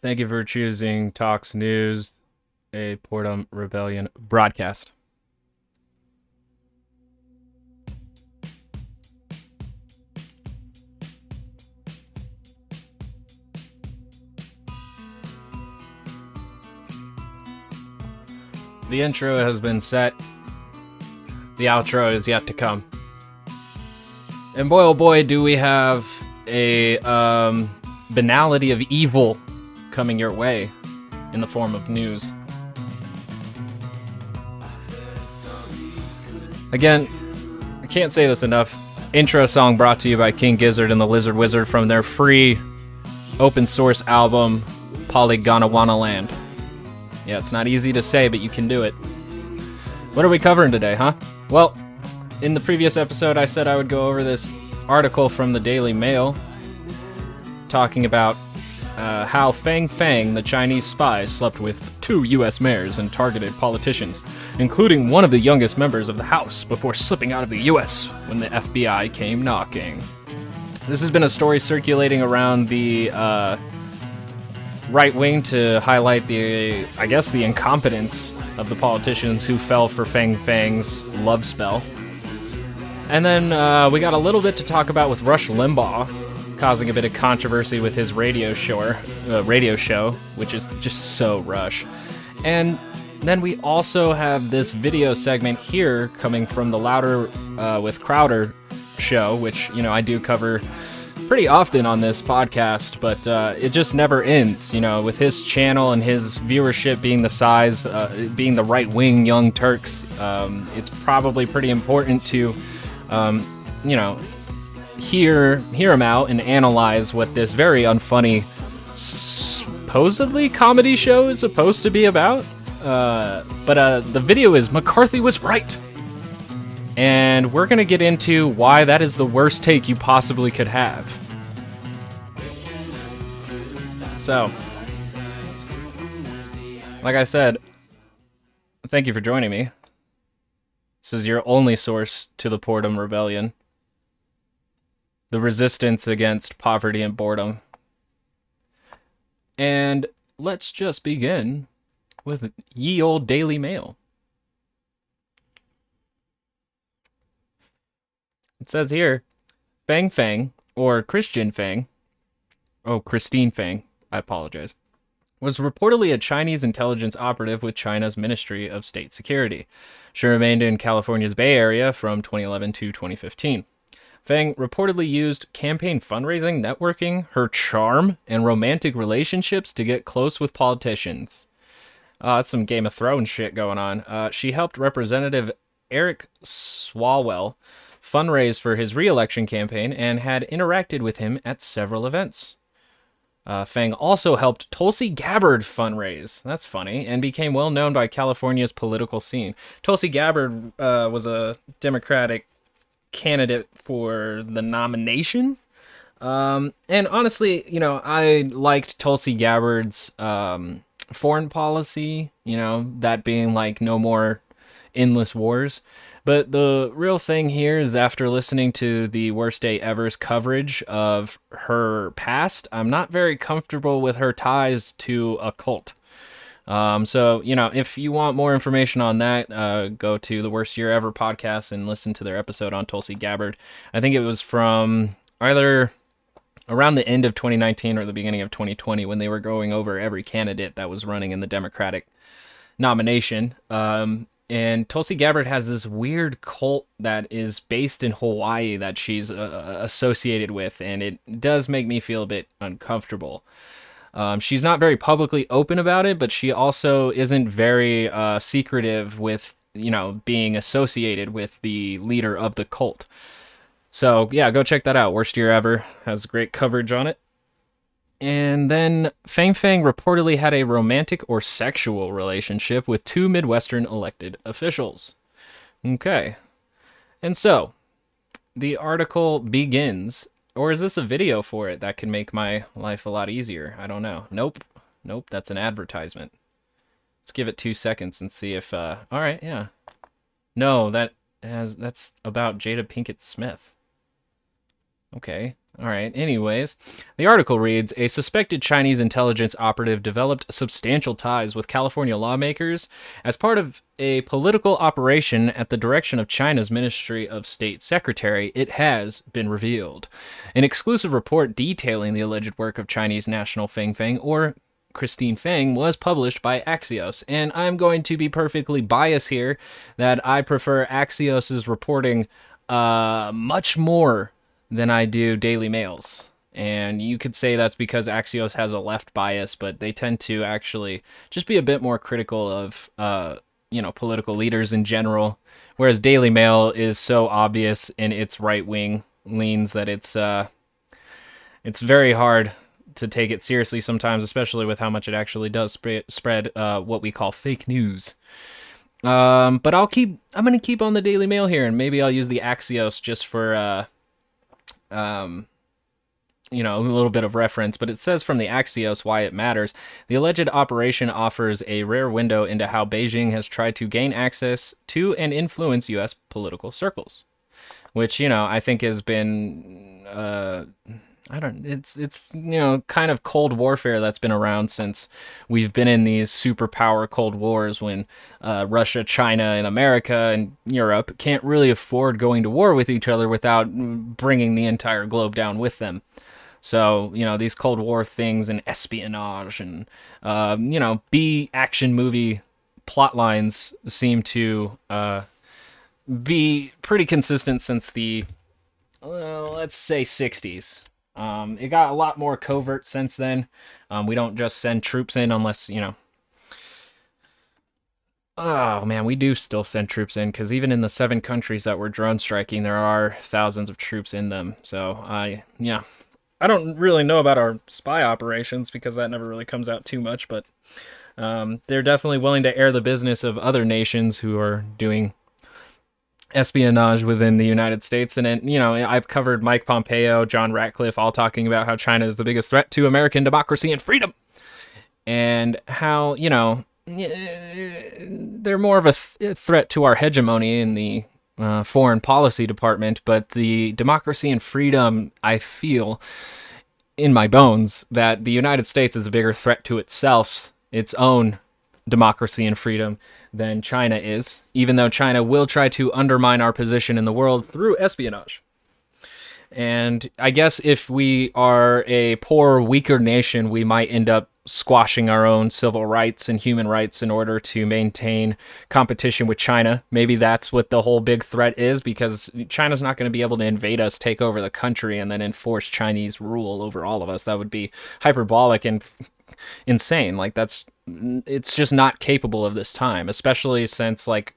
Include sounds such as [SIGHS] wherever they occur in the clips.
Thank you for choosing Talks News, a Portum Rebellion broadcast. The intro has been set. The outro is yet to come. And boy, oh boy, do we have a um, banality of evil coming your way in the form of news. Again, I can't say this enough. Intro song brought to you by King Gizzard and the Lizard Wizard from their free open source album, Polygondwanaland. Yeah, it's not easy to say, but you can do it. What are we covering today, huh? Well, in the previous episode, I said I would go over this article from the Daily Mail talking about uh, how Fang Fang, the Chinese spy, slept with two U.S. mayors and targeted politicians, including one of the youngest members of the House, before slipping out of the U.S. when the FBI came knocking. This has been a story circulating around the uh, right wing to highlight the, I guess, the incompetence of the politicians who fell for Fang Fang's love spell. And then uh, we got a little bit to talk about with Rush Limbaugh, causing a bit of controversy with his radio show, uh, radio show, which is just so Rush. And then we also have this video segment here coming from the Louder uh, with Crowder show, which you know I do cover pretty often on this podcast, but uh, it just never ends. You know, with his channel and his viewership being the size, uh, being the right wing Young Turks, um, it's probably pretty important to, um, you know, hear hear him out and analyze what this very unfunny, supposedly comedy show is supposed to be about. Uh, but uh, the video is McCarthy was right. And we're to get into why that is the worst take you possibly could have. So, like I said, thank you for joining me. This is your only source to the Portum Rebellion. The resistance against poverty and boredom. And let's just begin with ye old Daily Mail. It says here, Fang Fang, or Christian Fang, oh, Christine Fang, I apologize, was reportedly a Chinese intelligence operative with China's Ministry of State Security. She remained in California's Bay Area from 2011 to 2015. Fang reportedly used campaign fundraising, networking, her charm, and romantic relationships to get close with politicians. Uh, that's some Game of Thrones shit going on. Uh, she helped Representative Eric Swalwell fundraise for his re-election campaign and had interacted with him at several events. Uh, Fang also helped Tulsi Gabbard fundraise. That's funny, and became well known by California's political scene. Tulsi Gabbard uh, was a Democratic candidate for the nomination. Um, and honestly, you know, I liked Tulsi Gabbard's um, foreign policy, you know, that being like no more endless wars. But the real thing here is after listening to the Worst Day Ever's coverage of her past, I'm not very comfortable with her ties to a cult. Um, so, you know, if you want more information on that, uh, go to the Worst Year Ever podcast and listen to their episode on Tulsi Gabbard. I think it was from either around the end of 2019 or the beginning of 2020 when they were going over every candidate that was running in the Democratic nomination. Um, and Tulsi Gabbard has this weird cult that is based in Hawaii that she's uh, associated with, and it does make me feel a bit uncomfortable. Um, she's not very publicly open about it, but she also isn't very uh, secretive with, you know, being associated with the leader of the cult. So yeah, go check that out. Worst year ever has great coverage on it. And then Fang Fang reportedly had a romantic or sexual relationship with two Midwestern elected officials. Okay. And so, the article begins, or is this a video for it that can make my life a lot easier? I don't know. Nope. Nope, that's an advertisement. Let's give it two seconds and see if, uh, all right, yeah. No, that has, that's about Jada Pinkett Smith. Okay. All right. Anyways, the article reads A suspected Chinese intelligence operative developed substantial ties with California lawmakers as part of a political operation at the direction of China's Ministry of State Secretary, it has been revealed. An exclusive report detailing the alleged work of Chinese national Feng Feng or Christine Fang was published by Axios. And I'm going to be perfectly biased here that I prefer Axios's reporting uh, much more than I do Daily Mail's. And you could say that's because Axios has a left bias, but they tend to actually just be a bit more critical of, uh, you know, political leaders in general. Whereas Daily Mail is so obvious in its right wing leans that it's uh, it's very hard to take it seriously sometimes, especially with how much it actually does spread spread uh, what we call fake news. Um, but I'll keep. I'm gonna keep on the Daily Mail here, and maybe I'll use the Axios just for uh, um, you know, a little bit of reference, but it says from the Axios why it matters. The alleged operation offers a rare window into how Beijing has tried to gain access to and influence U.S. political circles, which, you know, I think has been. Uh, I don't it's it's you know kind of cold warfare that's been around since we've been in these superpower cold wars when uh, Russia, China, and America and Europe can't really afford going to war with each other without bringing the entire globe down with them. So you know these Cold War things and espionage and uh, you know B action movie plot lines seem to uh, be pretty consistent since the let's say 60s. Um, it got a lot more covert since then. Um, we don't just send troops in unless, you know. Oh man, we do still send troops in because even in the seven countries that we're drone striking, there are thousands of troops in them. So I, yeah, I don't really know about our spy operations because that never really comes out too much, but um, they're definitely willing to air the business of other nations who are doing espionage within the United States. And, it, you know, I've covered Mike Pompeo, John Ratcliffe, all talking about how China is the biggest threat to American democracy and freedom. And how, you know, they're more of a th- threat to our hegemony in the uh, foreign policy department, but the democracy and freedom, I feel in my bones that the United States is a bigger threat to itself, its own democracy and freedom than China is, even though China will try to undermine our position in the world through espionage. And I guess if we are a poor, weaker nation, we might end up squashing our own civil rights and human rights in order to maintain competition with China. Maybe that's what the whole big threat is because China's not going to be able to invade us, take over the country, and then enforce Chinese rule over all of us. That would be hyperbolic and insane. Like that's it's just not capable of this time, especially since like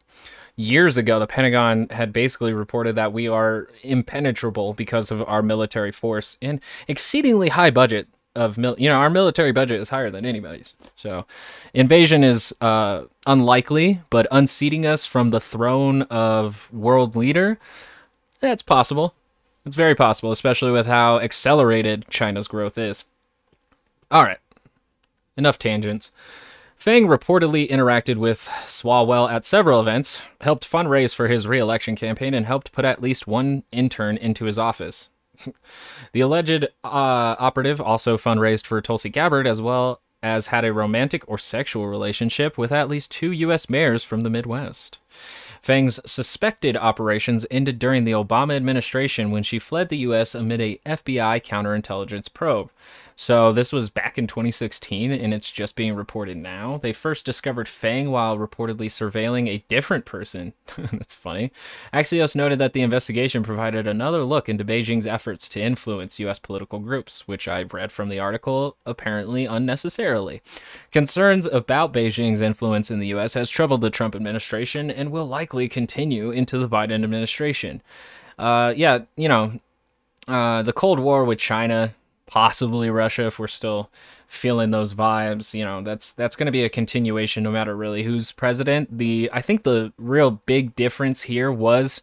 years ago the Pentagon had basically reported that we are impenetrable because of our military force and exceedingly high budget of mil- you know our military budget is higher than anybody's. So invasion is uh, unlikely but unseating us from the throne of world leader that's possible. It's very possible especially with how accelerated china's growth is. All right enough tangents. Fang reportedly interacted with Swalwell at several events, helped fundraise for his re-election campaign, and helped put at least one intern into his office. [LAUGHS] the alleged uh, operative also fundraised for Tulsi Gabbard as well as had a romantic or sexual relationship with at least two U.S. mayors from the Midwest. Fang's suspected operations ended during the Obama administration when she fled the U.S. amid a FBI counterintelligence probe. So this was back in 2016, and it's just being reported now. They first discovered Fang while reportedly surveilling a different person. [LAUGHS] That's funny. Axios noted that the investigation provided another look into Beijing's efforts to influence U.S. political groups, which I read from the article apparently unnecessarily. Concerns about Beijing's influence in the U.S. has troubled the Trump administration and will likely continue into the Biden administration. Uh, yeah, you know, uh, the Cold War with China possibly Russia if we're still feeling those vibes. You know, that's that's going to be a continuation no matter really who's president. The I think the real big difference here was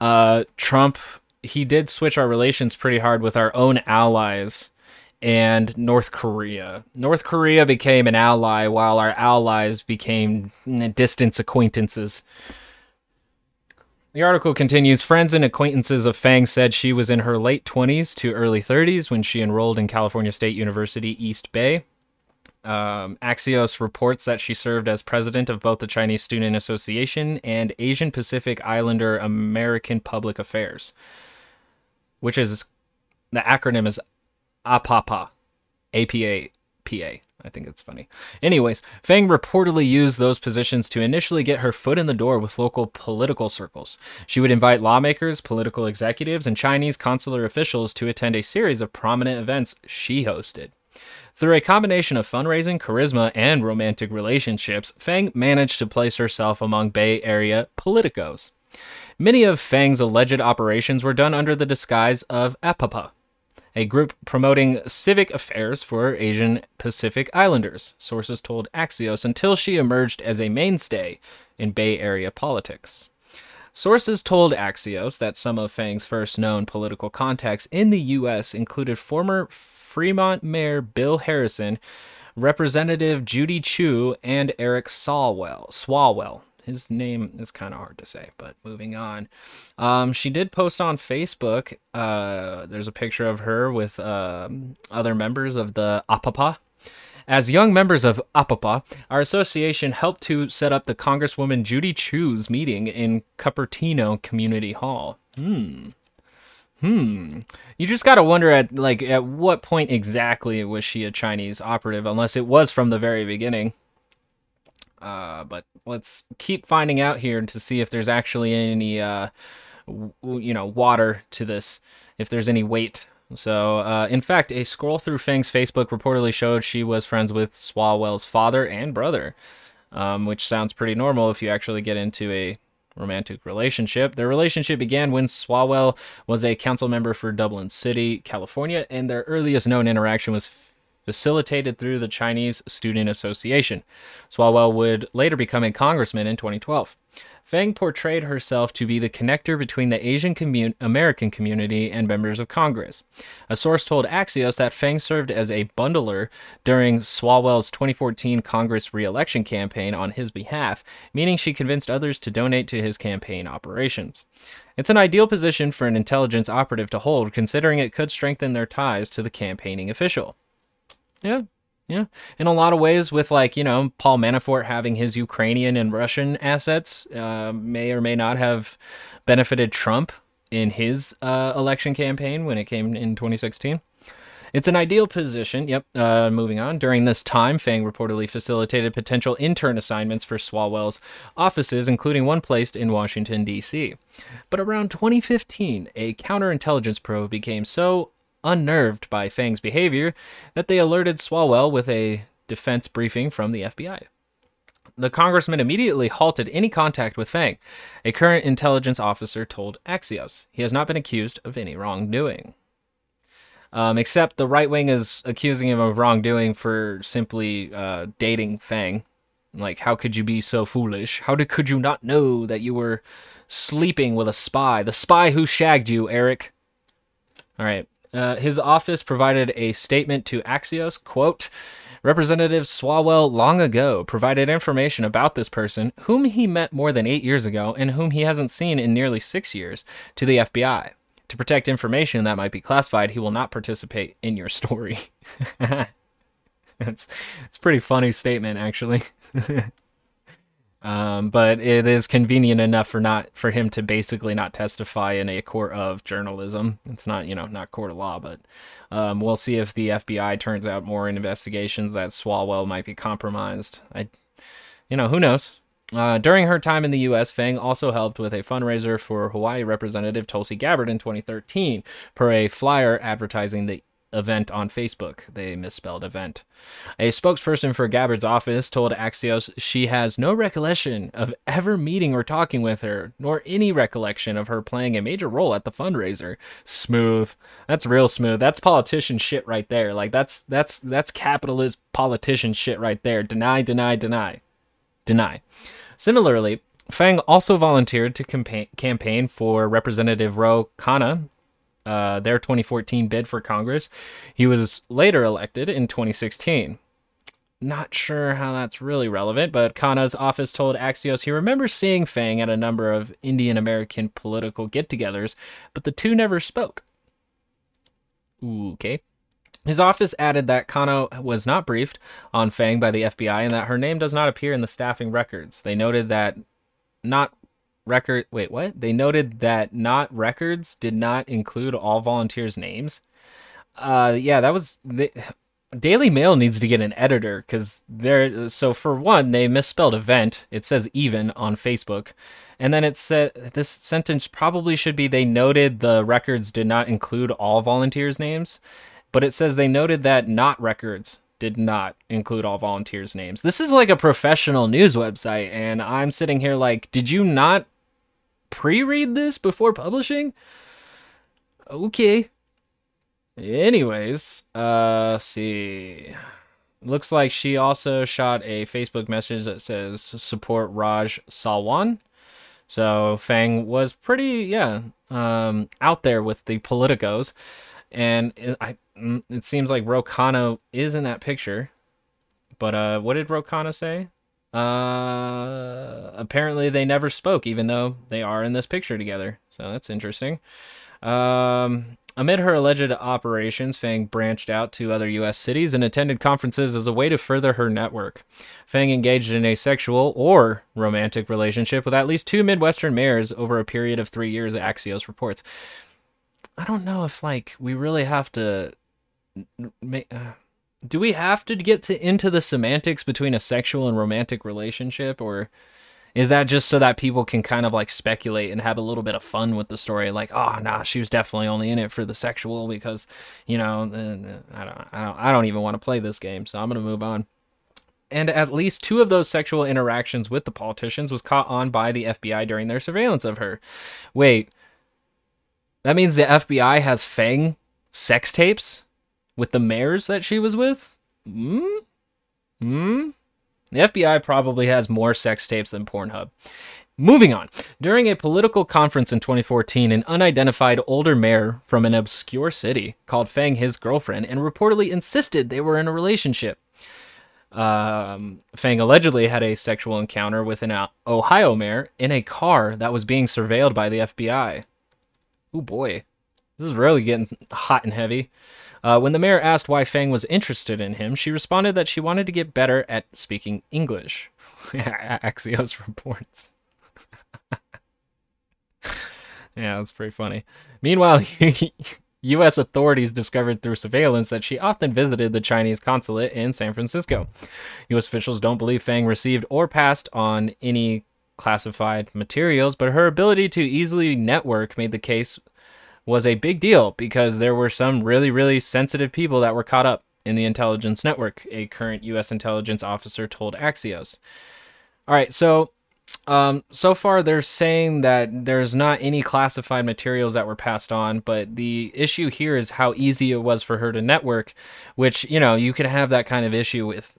uh, Trump. He did switch our relations pretty hard with our own allies and North Korea. North Korea became an ally while our allies became distant acquaintances. The article continues Friends and acquaintances of Fang said she was in her late 20s to early 30s when she enrolled in California State University East Bay. Um, Axios reports that she served as president of both the Chinese Student Association and Asian Pacific Islander American Public Affairs, which is the acronym is APAPA, APA, PA. I think it's funny. Anyways, Fang reportedly used those positions to initially get her foot in the door with local political circles. She would invite lawmakers, political executives, and Chinese consular officials to attend a series of prominent events she hosted. Through a combination of fundraising, charisma, and romantic relationships, Fang managed to place herself among Bay Area politicos. Many of Fang's alleged operations were done under the disguise of APAPA, a group promoting civic affairs for Asian Pacific Islanders, sources told Axios, until she emerged as a mainstay in Bay Area politics. Sources told Axios that some of Fang's first known political contacts in the U.S. included former Fremont Mayor Bill Harrison, Representative Judy Chu, and Eric Swalwell. Swalwell his name is kind of hard to say, but moving on. Um, she did post on Facebook. Uh, there's a picture of her with uh, other members of the APAPA. As young members of APAPA, our association helped to set up the Congresswoman Judy Chu's meeting in Cupertino Community Hall. Hmm. Hmm. You just gotta wonder at like at what point exactly was she a Chinese operative, unless it was from the very beginning. Uh, but let's keep finding out here to see if there's actually any, uh, w- you know, water to this, if there's any weight. So, uh, in fact, a scroll through Fang's Facebook reportedly showed she was friends with Swalwell's father and brother, um, which sounds pretty normal if you actually get into a romantic relationship. Their relationship began when Swalwell was a council member for Dublin City, California, and their earliest known interaction was facilitated through the Chinese Student Association. Swalwell would later become a congressman in 2012. Fang portrayed herself to be the connector between the Asian commun- American community and members of Congress. A source told Axios that Fang served as a bundler during Swalwell's 2014 Congress reelection campaign on his behalf, meaning she convinced others to donate to his campaign operations. It's an ideal position for an intelligence operative to hold, considering it could strengthen their ties to the campaigning official. Yeah. Yeah. In a lot of ways, with like, you know, Paul Manafort having his Ukrainian and Russian assets, uh, may or may not have benefited Trump in his uh, election campaign when it came in 2016. It's an ideal position. Yep. Uh, moving on. During this time, Fang reportedly facilitated potential intern assignments for Swalwell's offices, including one placed in Washington, D.C. But around 2015, a counterintelligence probe became so unnerved by Fang's behavior that they alerted Swalwell with a defense briefing from the FBI. The congressman immediately halted any contact with Fang, a current intelligence officer told Axios. He has not been accused of any wrongdoing. Um, except the right wing is accusing him of wrongdoing for simply uh, dating Fang. Like, how could you be so foolish? How did, could you not know that you were sleeping with a spy? The spy who shagged you, Eric. All right. Uh, his office provided a statement to Axios, quote, Representative Swalwell long ago provided information about this person, whom he met more than eight years ago and whom he hasn't seen in nearly six years, to the FBI. To protect information that might be classified, he will not participate in your story. it's it's a pretty funny statement, actually. [LAUGHS] Um, but it is convenient enough for not for him to basically not testify in a court of journalism. It's not you know not court of law, but um, we'll see if the FBI turns out more in investigations that Swalwell might be compromised. I, you know, who knows. Uh, during her time in the U.S., Fang also helped with a fundraiser for Hawaii Representative Tulsi Gabbard in 2013 per a flyer advertising the event on Facebook. They misspelled event. A spokesperson for Gabbard's office told Axios she has no recollection of ever meeting or talking with her, nor any recollection of her playing a major role at the fundraiser. Smooth. That's real smooth. That's politician shit right there. Like that's that's that's capitalist politician shit right there. Deny, deny, deny. Deny. Similarly, Fang also volunteered to campaign, for Representative Ro Khanna uh, their 2014 bid for Congress. He was later elected in 2016. not sure how that's really relevant, but Khanna's office told Axios he remembers seeing Fang at a number of Indian American political get togethers, but the two never spoke. Okay. His office added that Khanna was not briefed on Fang by the FBI and that her name does not appear in the staffing records. They noted that not record wait what? They noted that not records did not include all volunteers names. Uh yeah that was the daily mail needs to get an editor because they're so for one they misspelled event. It says even on facebook. And then it said this sentence probably should be they noted the records did not include all volunteers names but it says they noted that not records did not include all volunteers names. This is like a professional news website and i'm sitting here like did you not pre-read this before publishing? Okay. Anyways, uh see. Looks like she also shot a Facebook message that says support Raj Salwan. So Fang was pretty, yeah, um, out there with the politicos, and it, I, mm, it seems like Ro Khanna is in that picture. But uh, what did Ro Khanna say? Uh, apparently they never spoke, even though they are in this picture together. So that's interesting. Um, amid her alleged operations, Fang branched out to other U.S. cities and attended conferences as a way to further her network. Fang engaged in a sexual or romantic relationship with at least two Midwestern mayors over a period of three years, Axios reports. I don't know if like we really have to make. Uh, do we have to get to into the semantics between a sexual and romantic relationship or is that just so that people can kind of like speculate and have a little bit of fun with the story like oh nah she was definitely only in it for the sexual because you know uh, i don't i don't i don't even want to play this game so i'm going to move on and at least two of those sexual interactions with the politicians was caught on by the FBI during their surveillance of her. Wait, that means the FBI has Fang sex tapes? With the mayors that she was with? Hmm? Hmm? The FBI probably has more sex tapes than Pornhub. Moving on. During a political conference in 2014, an unidentified older mayor from an obscure city called Fang his girlfriend and reportedly insisted they were in a relationship. Um, Fang allegedly had a sexual encounter with an Ohio mayor in a car that was being surveilled by the FBI. Oh boy, this is really getting hot and heavy. Uh, when the mayor asked why Fang was interested in him, she responded that she wanted to get better at speaking English. [LAUGHS] Axios reports. [LAUGHS] yeah, that's pretty funny. Meanwhile, [LAUGHS] U.S. authorities discovered through surveillance that she often visited the Chinese consulate in San Francisco. U.S. officials don't believe Fang received or passed on any classified materials, but her ability to easily network made the case was a big deal because there were some really, really sensitive people that were caught up in the intelligence network, a current U.S. intelligence officer told Axios. All right, so um, so far they're saying that there's not any classified materials that were passed on, but the issue here is how easy it was for her to network, which, you know, you can have that kind of issue with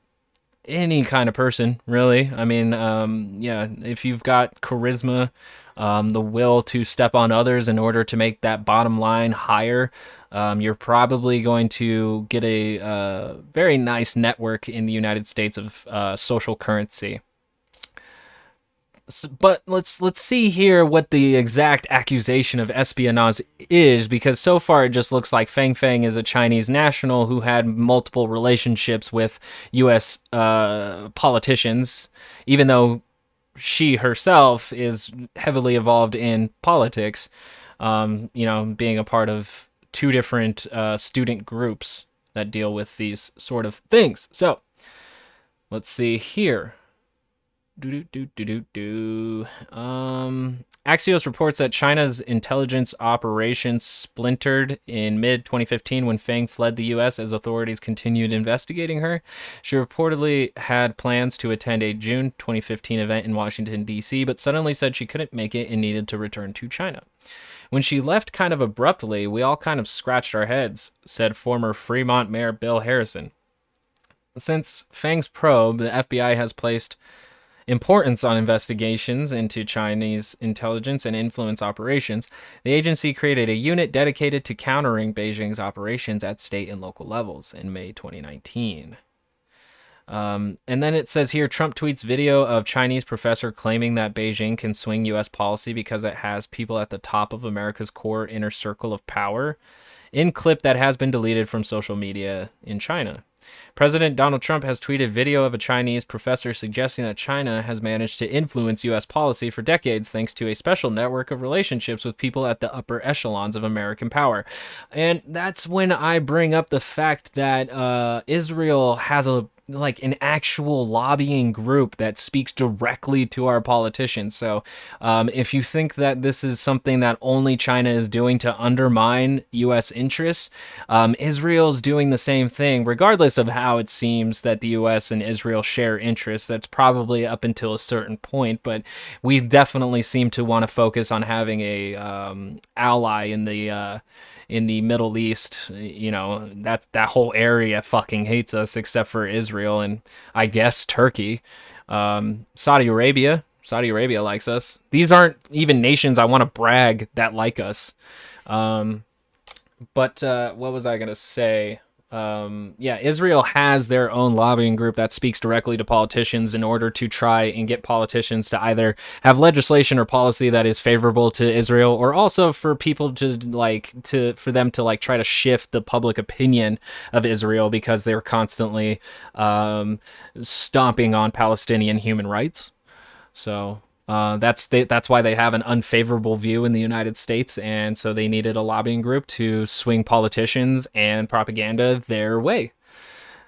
any kind of person, really. I mean, um, yeah, if you've got charisma, um, the will to step on others in order to make that bottom line higher, um, you're probably going to get a uh, very nice network in the United States of uh, social currency. But let's let's see here what the exact accusation of espionage is, because so far it just looks like Fang Fang is a Chinese national who had multiple relationships with U.S. Uh, politicians, even though she herself is heavily involved in politics, um, you know, being a part of two different uh, student groups that deal with these sort of things. So let's see here. Do do do do do do. Um, Axios reports that China's intelligence operations splintered in mid 2015 when Fang fled the U.S. as authorities continued investigating her. She reportedly had plans to attend a June 2015 event in Washington, D.C., but suddenly said she couldn't make it and needed to return to China. When she left kind of abruptly, we all kind of scratched our heads, said former Fremont Mayor Bill Harrison. Since Fang's probe, the FBI has placed importance on investigations into Chinese intelligence and influence operations, the agency created a unit dedicated to countering Beijing's operations at state and local levels in May 2019. Um, and then it says here Trump tweets video of Chinese professor claiming that Beijing can swing U.S. policy because it has people at the top of America's core inner circle of power. In clip that has been deleted from social media in China. President Donald Trump has tweeted video of a Chinese professor suggesting that China has managed to influence U.S. policy for decades thanks to a special network of relationships with people at the upper echelons of American power. And that's when I bring up the fact that uh, Israel has a like an actual lobbying group that speaks directly to our politicians. So, um, if you think that this is something that only China is doing to undermine U.S. interests, um, Israel's doing the same thing, regardless of how it seems that the U.S. and Israel share interests. That's probably up until a certain point, but we definitely seem to want to focus on having a um, ally in the. Uh, in the Middle East, you know, that's that whole area fucking hates us except for Israel and I guess Turkey. Um, Saudi Arabia, Saudi Arabia likes us. These aren't even nations I want to brag that like us. Um, but uh, what was I gonna say? Um, yeah, Israel has their own lobbying group that speaks directly to politicians in order to try and get politicians to either have legislation or policy that is favorable to Israel, or also for people to like to for them to like try to shift the public opinion of Israel because they're constantly um, stomping on Palestinian human rights. So uh, that's they, that's why they have an unfavorable view in the United States, and so they needed a lobbying group to swing politicians and propaganda their way.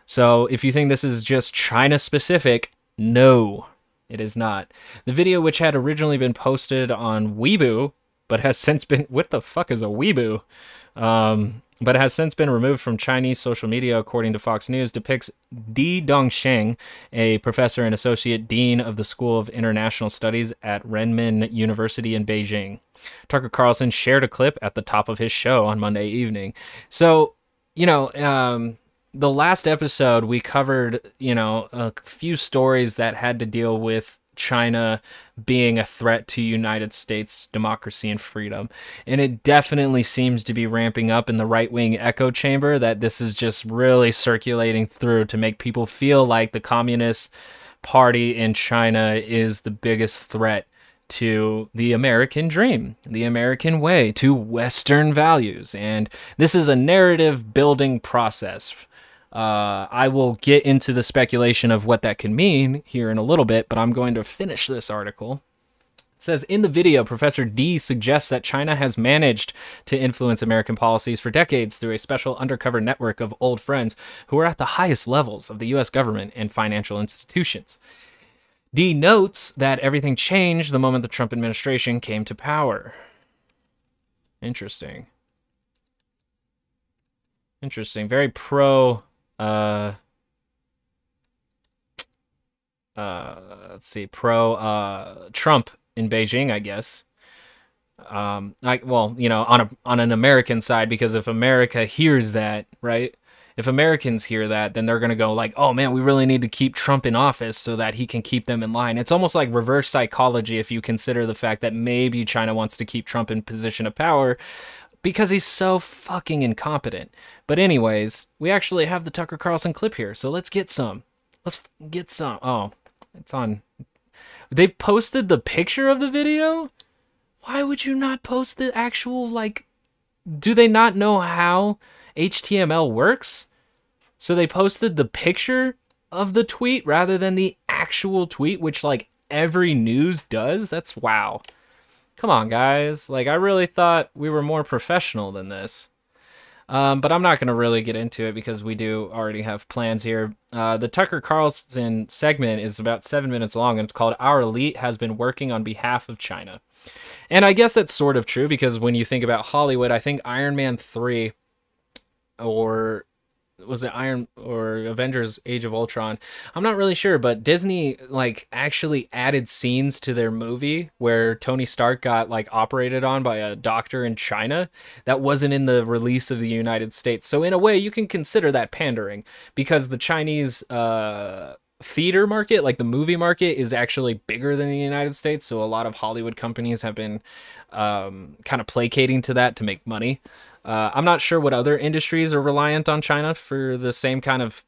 So if you think this is just China specific, no, it is not. The video, which had originally been posted on Weibo, but has since been what the fuck is a Weibo? Um, but has since been removed from Chinese social media, according to Fox News, depicts Di Dongsheng, a professor and associate dean of the School of International Studies at Renmin University in Beijing. Tucker Carlson shared a clip at the top of his show on Monday evening. So, you know, um, the last episode we covered, you know, a few stories that had to deal with China being a threat to United States democracy and freedom. And it definitely seems to be ramping up in the right wing echo chamber that this is just really circulating through to make people feel like the Communist Party in China is the biggest threat to the American dream, the American way, to Western values. And this is a narrative building process uh, I will get into the speculation of what that can mean here in a little bit, but I'm going to finish this article. It says in the video, Professor Di suggests that China has managed to influence American policies for decades through a special undercover network of old friends who are at the highest levels of the U.S. government and financial institutions. Di notes that everything changed the moment the Trump administration came to power. Interesting. Interesting. Very pro uh uh let's see pro uh Trump in Beijing, I guess. Um I well, you know, on a on an American side because if America hears that, right? If Americans hear that, then they're to go like, "Oh man, we really need to keep Trump in office so that he can keep them in line." It's almost like reverse psychology if you consider the fact that maybe China wants to keep Trump in position of power because he's so fucking incompetent. But anyways, we actually have the Tucker Carlson clip here, so let's get some. Let's get some. Oh, it's on. They posted the picture of the video? Why would you not post the actual like do they not know how HTML works? So they posted the picture of the tweet rather than the actual tweet which like every news does? That's wow come on, guys. Like, I really thought we were more professional than this. Um, but I'm not going to really get into it because we do already have plans here. Uh, the Tucker Carlson segment is about seven minutes long and it's called Our Elite Has Been Working on Behalf of China. And I guess that's sort of true because when you think about Hollywood, I think Iron Man 3 or was it Iron or Avengers Age of Ultron? I'm not really sure, but Disney like actually added scenes to their movie where Tony Stark got like operated on by a doctor in China that wasn't in the release of the United States. So in a way, you can consider that pandering because the Chinese uh theater market, like the movie market, is actually bigger than the United States. So a lot of Hollywood companies have been um, kind of placating to that to make money. Uh, I'm not sure what other industries are reliant on China for the same kind of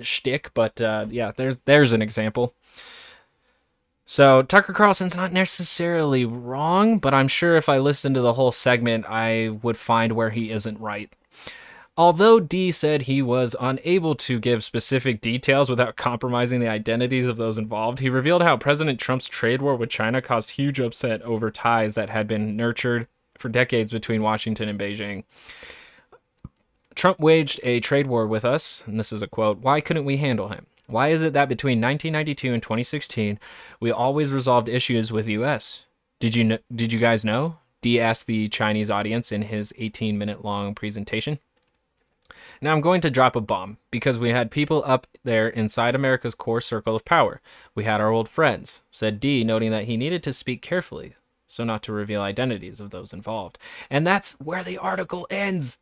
shtick, but uh, yeah, there's there's an example. So Tucker Carlson's not necessarily wrong, but I'm sure if I listened to the whole segment, I would find where he isn't right. Although Di said he was unable to give specific details without [LAUGHS] compromising the identities of those involved, he revealed how President Trump's trade war with China caused huge upset over ties that had been nurtured for decades between Washington and Beijing. Trump waged a trade war with us, and this is a quote Why couldn't we handle him? Why is it that between 1992 and 2016, we always resolved issues with US? Did you kn- did you guys know? Di asked the Chinese audience in his 18 minute long presentation. Now I'm going to drop a bomb because we had people up there inside America's core circle of power. We had our old friends, said Di, noting that he needed to speak carefully so not to reveal identities of those involved. And that's where the article ends.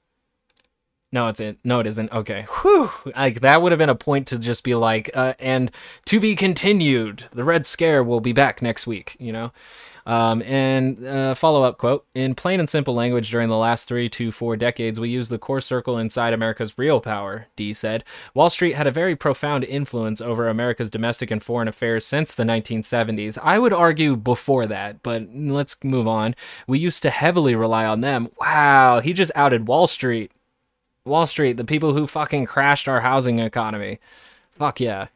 No, it's it. No, it isn't. Okay. Whew. Like that would have been a point to just be like, uh, and to be continued. The Red Scare will be back next week. You know. Um, and uh, follow up quote In plain and simple language, during the last three to four decades, we used the core circle inside America's real power, Di said. Wall Street had a very profound influence over America's domestic and foreign affairs since the 1970s. I would argue before that, but let's move on. We used to heavily rely on them. Wow, he just outed Wall Street. Wall Street, the people who fucking crashed our housing economy. Fuck yeah.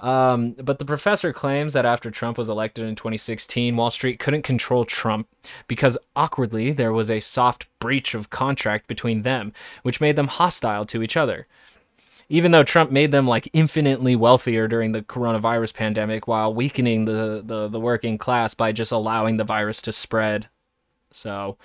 Um, but the professor claims that after Trump was elected in 2016, Wall Street couldn't control Trump because awkwardly there was a soft breach of contract between them, which made them hostile to each other. Even though Trump made them like infinitely wealthier during the coronavirus pandemic while weakening the, the, the working class by just allowing the virus to spread. So,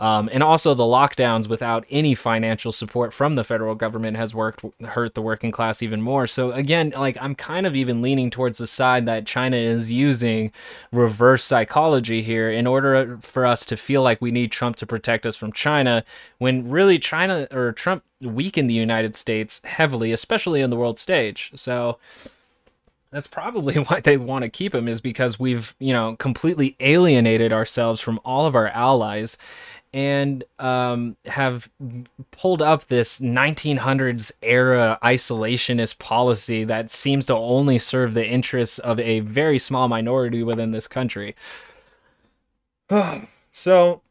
um, and also, the lockdowns without any financial support from the federal government has worked hurt the working class even more. So again, like I'm kind of even leaning towards the side that China is using reverse psychology here in order for us to feel like we need Trump to protect us from China, when really China or Trump weakened the United States heavily, especially in the world stage. So that's probably [LAUGHS] why they want to keep him is because we've you know completely alienated ourselves from all of our allies and um, have pulled up this 1900s era isolationist policy that seems to only serve the interests of a very small minority within this country. [SIGHS] so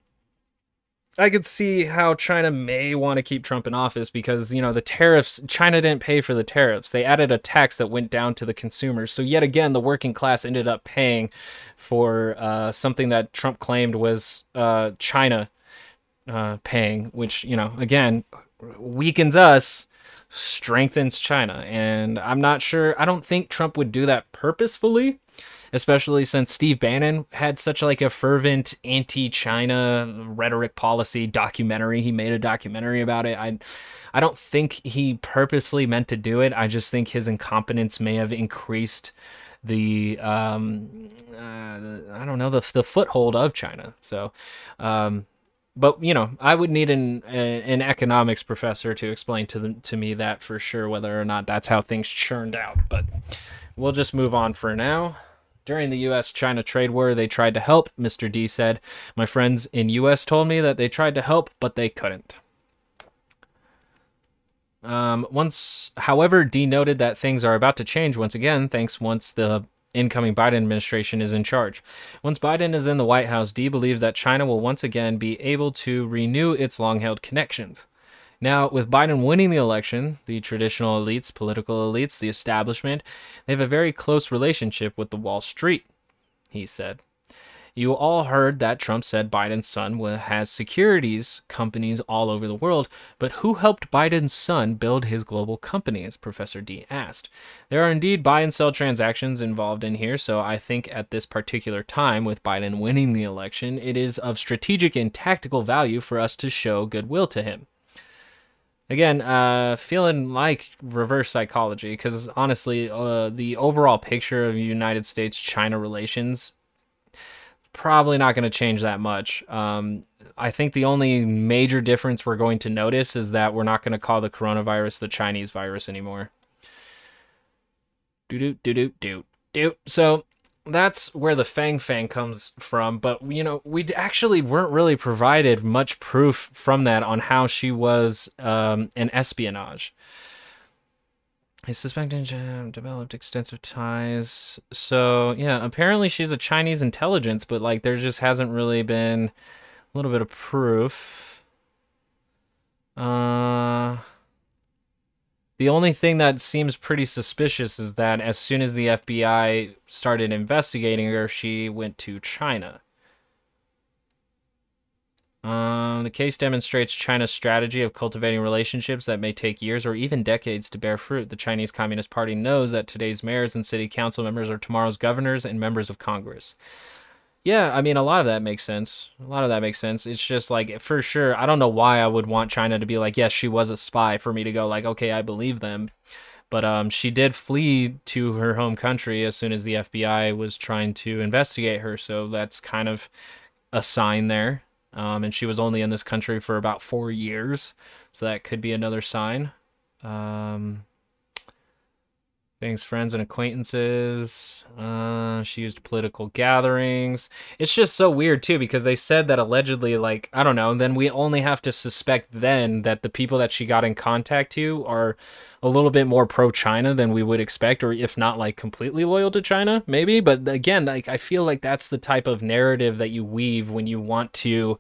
I could see how China may want to keep Trump in office because, you know, the tariffs, China didn't pay for the tariffs. They added a tax that went down to the consumers. So, yet again, the working class ended up paying for uh, something that Trump claimed was uh, China uh, paying, which you know again weakens us, strengthens China, and I'm not sure. I don't think Trump would do that purposefully, especially since Steve Bannon had such like a fervent anti-China rhetoric policy documentary. He made a documentary about it. I I don't think he purposely meant to do it. I just think his incompetence may have increased the um uh, I don't know the the foothold of China. So um but you know, I would need an an economics professor to explain to them to me that for sure whether or not that's how things churned out. But we'll just move on for now. During the US China trade war, they tried to help, Mr. Di said. My friends in US told me that they tried to help, but they couldn't. Um, once, however, Di noted that things are about to change once again, thanks once the incoming Biden administration is in charge. Once Biden is in the White House, Di believes that China will once again be able to renew its long held connections. Now, with Biden winning the election, the traditional elites, political elites, the establishment, they have a very close relationship with the Wall Street, he said. You all heard that Trump said Biden's son has securities companies all over the world, but who helped Biden's son build his global companies? Professor Di asked. There are indeed buy and sell transactions involved in here, so I think at this particular time, with Biden winning the election, it is of strategic and tactical value for us to show goodwill to him. Again, uh, feeling like reverse psychology because honestly, uh, the overall picture of United States China relations probably not going to change that much. Um, I think the only major difference we're going to notice is that we're not going to call the coronavirus the Chinese virus anymore. Do do do do do do. So that's where the Fang Fang comes from. But you know, we actually weren't really provided much proof from that on how she was um, an espionage. I suspect China developed extensive ties. So yeah, apparently she's a Chinese intelligence, but like there just hasn't really been a little bit of proof. Uh the only thing that seems pretty suspicious is that as soon as the FBI started investigating her, she went to China. Um, the case demonstrates China's strategy of cultivating relationships that may take years or even decades to bear fruit. The Chinese Communist Party knows that today's mayors and city council members are tomorrow's governors and members of Congress. Yeah, I mean, a lot of that makes sense. A lot of that makes sense. It's just like, for sure, I don't know why I would want China to be like, yes, she was a spy for me to go, like, okay, I believe them. But um, she did flee to her home country as soon as the FBI was trying to investigate her. So that's kind of a sign there. Um, and she was only in this country for about four years. So that could be another sign. Um, Things, friends, and acquaintances. Uh, she used political gatherings. It's just so weird too because they said that allegedly, like I don't know. And then we only have to suspect then that the people that she got in contact to are a little bit more pro-China than we would expect, or if not like completely loyal to China, maybe. But again, like I feel like that's the type of narrative that you weave when you want to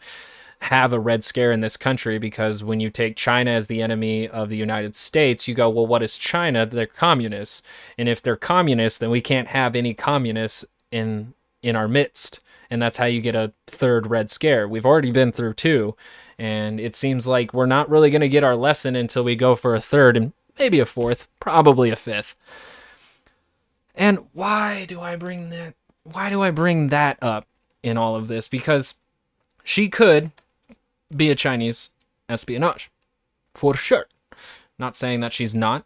have a red scare in this country because when you take China as the enemy of the United States, you go, well, what is China? They're communists. And if they're communists, then we can't have any communists in in our midst. And that's how you get a third red scare. We've already been through two, and it seems like we're not really going to get our lesson until we go for a third and maybe a fourth, probably a fifth. And why do I bring that why do I bring that up in all of this? Because she could be a Chinese espionage, for sure. Not saying that she's not,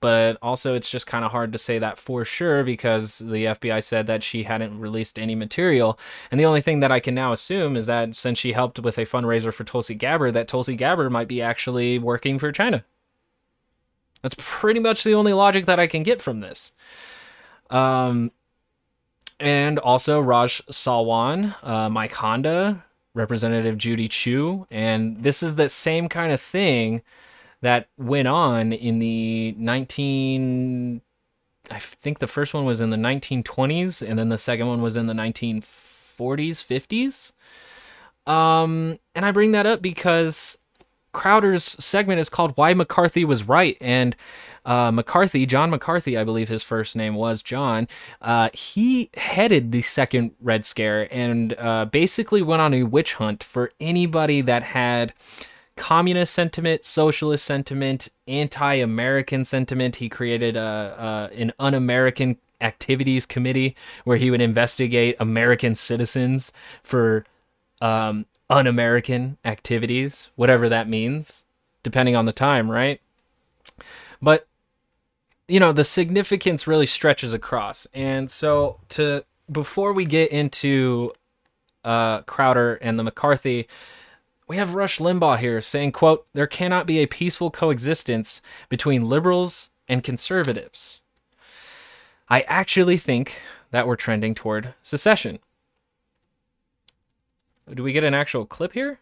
but also it's just kind of hard to say that for sure because the FBI said that she hadn't released any material. And the only thing that I can now assume is that since she helped with a fundraiser for Tulsi Gabbard, that Tulsi Gabbard might be actually working for China. That's pretty much the only logic that I can get from this. Um, and also Raj Salwan, uh, Mike Honda, Representative Judy Chu. And this is the same kind of thing that went on in the 19. I think the first one was in the 1920s, and then the second one was in the 1940s, 50s. Um, and I bring that up because Crowder's segment is called Why McCarthy Was Right. And uh, McCarthy, John McCarthy, I believe his first name was John, uh, he headed the second Red Scare and uh, basically went on a witch hunt for anybody that had communist sentiment, socialist sentiment, anti-American sentiment. He created a, a an un-American activities committee where he would investigate American citizens for um, un-American activities, whatever that means, depending on the time, right? But you know the significance really stretches across. And so to before we get into uh, crowder and the mccarthy we have rush limbaugh here saying quote there cannot be a peaceful coexistence between liberals and conservatives. I actually think that we're trending toward secession. Do we get an actual clip here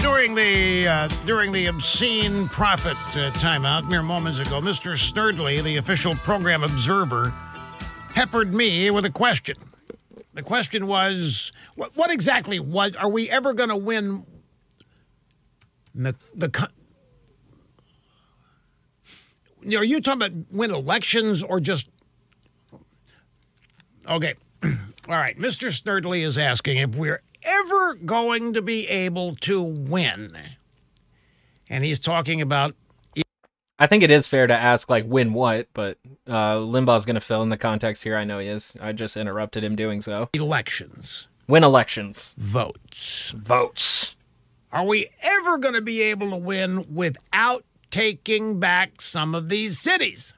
during the uh, during the obscene profit uh, timeout mere moments ago, Mr. Snerdley, the official program observer, peppered me with a question. The question was, what, what exactly was? Are we ever going to win the the? Are you talking about win elections or just? Okay, [CLEARS THROAT] all right. Mr. Snerdley is asking if we're ever going to be able to win. And he's talking about. I think it is fair to ask, like, win what, but uh, Limbaugh's going to fill in the context here. I know he is. I just interrupted him doing so. Elections. Win elections. Votes. Votes. Are we ever going to be able to win without taking back some of these cities?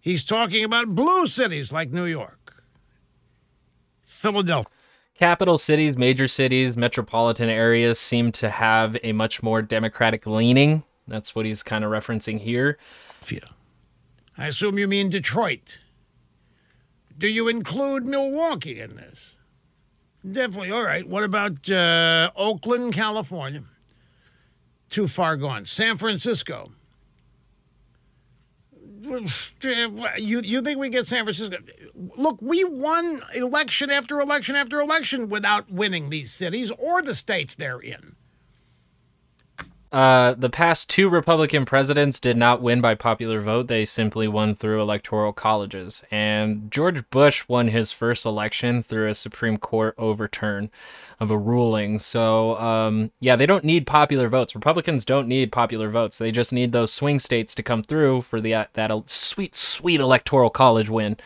He's talking about blue cities like New York, Philadelphia capital cities, major cities, metropolitan areas seem to have a much more democratic leaning. That's what he's kind of referencing here. I assume you mean Detroit. Do you include Milwaukee in this? Definitely. All right. What about uh, Oakland, California? Too far gone. San Francisco. You you think we get San Francisco? Look, we won election after election after election without winning these cities or the states they're in. Uh, the past two Republican presidents did not win by popular vote. They simply won through electoral colleges. And George Bush won his first election through a Supreme Court overturn of a ruling. So, um, yeah, they don't need popular votes. Republicans don't need popular votes. They just need those swing states to come through for the uh, that sweet, sweet electoral college win.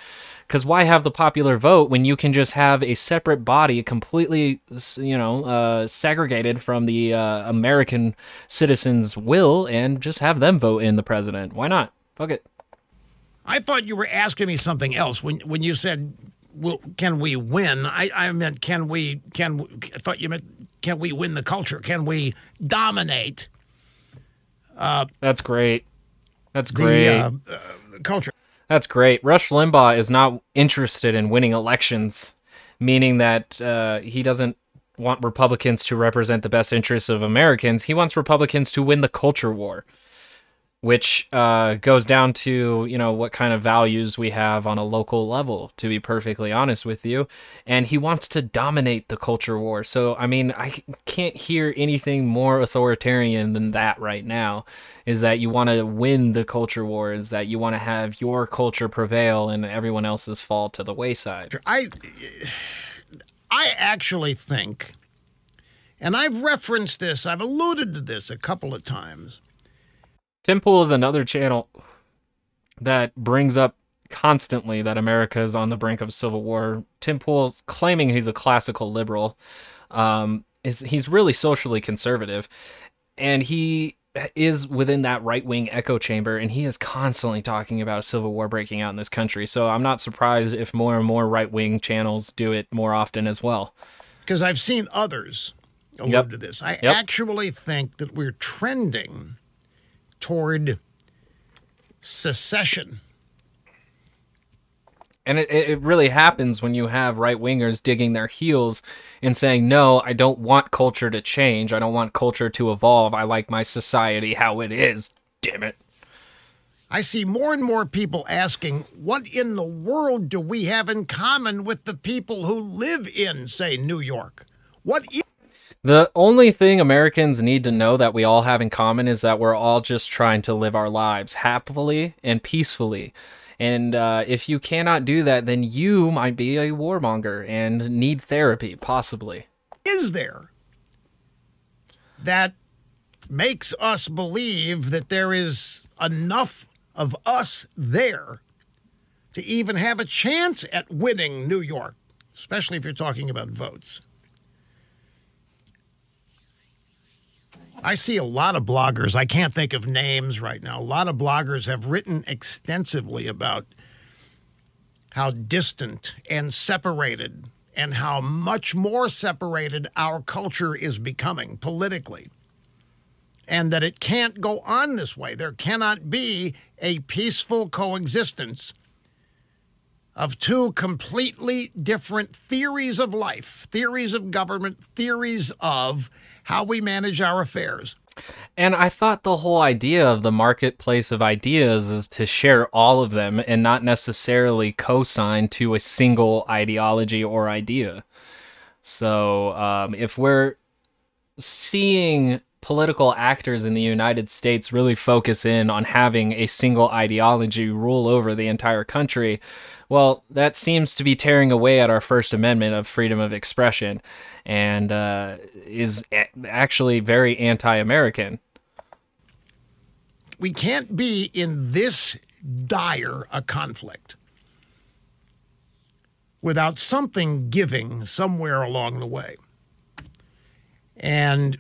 Because why have the popular vote when you can just have a separate body completely, you know, uh, segregated from the uh, American citizens' will and just have them vote in the president? Why not? Fuck it. I thought you were asking me something else when when you said, "Well, can we win?" I, I meant, "Can we? Can?" I thought you meant, "Can we win the culture? Can we dominate?" Uh, That's great. That's great. The, uh, uh, culture. That's great. Rush Limbaugh is not interested in winning elections, meaning that uh, he doesn't want Republicans to represent the best interests of Americans. He wants Republicans to win the culture war which uh, goes down to you know what kind of values we have on a local level to be perfectly honest with you. And he wants to dominate the culture war. So i mean i can't hear anything more authoritarian than that right now is that you want to win the culture war is that you want to have your culture prevail and everyone else's fall to the wayside. I i actually think and i've referenced this i've alluded to this a couple of times Tim Pool is another channel that brings up constantly that America is on the brink of civil war. Tim Pool, claiming he's a classical liberal, um, is he's really socially conservative, and he is within that right wing echo chamber, and he is constantly talking about a civil war breaking out in this country. So I'm not surprised if more and more right wing channels do it more often as well. Because I've seen others allude yep. to this. I yep. actually think that we're trending toward secession. And it, it really happens when you have right wingers digging their heels and saying, No, I don't want culture to change. I don't want culture to evolve. I like my society how it is. Damn it. I see more and more people asking, What in the world do we have in common with the people who live in, say, New York? What is the only thing Americans need to know that we all have in common is that we're all just trying to live our lives happily and peacefully. And uh, if you cannot do that, then you might be a warmonger and need therapy, possibly. Is there that makes us believe that there is enough of us there to even have a chance at winning New York, especially if you're talking about votes? I see a lot of bloggers, I can't think of names right now. A lot of bloggers have written extensively about how distant and separated and how much more separated our culture is becoming politically. And that it can't go on this way. There cannot be a peaceful coexistence of two completely different theories of life, theories of government, theories of how we manage our affairs. And I thought the whole idea of the marketplace of ideas is to share all of them and not necessarily co sign to a single ideology or idea. So um, if we're seeing political actors in the United States really focus in on having a single ideology rule over the entire country, well, that seems to be tearing away at our First Amendment of freedom of expression and uh, is a- actually very anti American. We can't be in this dire a conflict without something giving somewhere along the way. And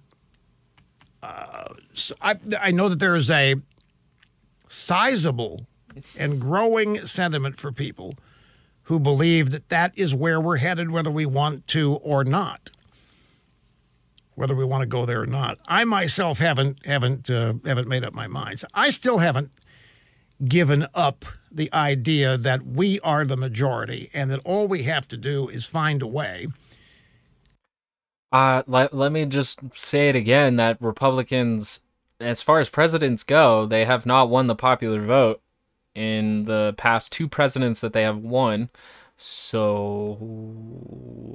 uh, so I, I know that there is a sizable and growing sentiment for people who believe that that is where we're headed, whether we want to or not. Whether we want to go there or not, I myself haven't haven't uh, haven't made up my mind. So I still haven't given up the idea that we are the majority and that all we have to do is find a way. Uh, let, let me just say it again that Republicans, as far as presidents go, they have not won the popular vote in the past two presidents that they have won. So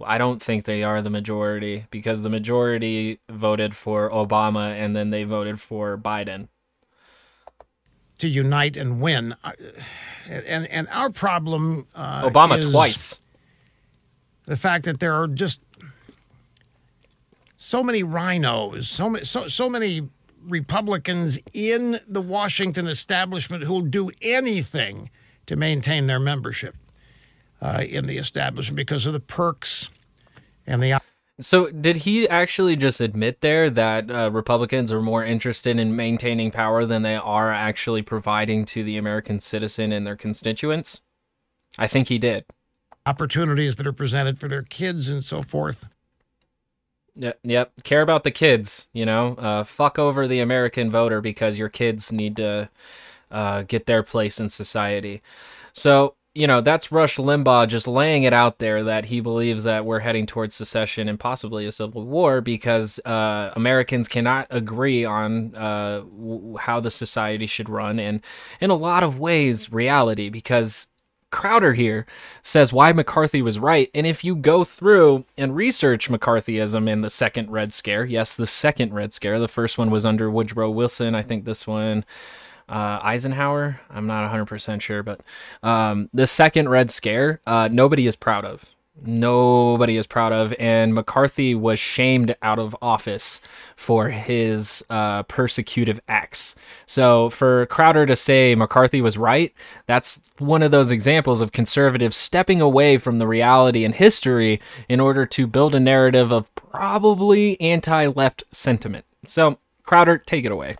I don't think they are the majority because the majority voted for Obama and then they voted for Biden to unite and win. Uh, and and our problem uh, Obama twice. The fact that there are just so many RINOs, so many so so many Republicans in the Washington establishment who'll do anything to maintain their membership uh, in the establishment because of the perks and the. So, did he actually just admit there that uh, Republicans are more interested in maintaining power than they are actually providing to the American citizen and their constituents? I think he did. Opportunities that are presented for their kids and so forth. Yep, yep. Care about the kids, you know. Uh, fuck over the American voter because your kids need to uh, get their place in society. So, you know, that's Rush Limbaugh just laying it out there that he believes that we're heading towards secession and possibly a civil war because uh, Americans cannot agree on uh, w- how the society should run, and in a lot of ways, reality. Because Crowder here says why McCarthy was right, and if you go through and research McCarthyism in the second Red Scare, yes, the second Red Scare, the first one was under Woodrow Wilson. I think this one uh, Eisenhower. I'm not 100% sure, but um, the second Red Scare, uh, nobody is proud of. Nobody is proud of. And McCarthy was shamed out of office for his uh, persecutive acts. So for Crowder to say McCarthy was right, that's one of those examples of conservatives stepping away from the reality and history in order to build a narrative of probably anti left sentiment. So, Crowder, take it away.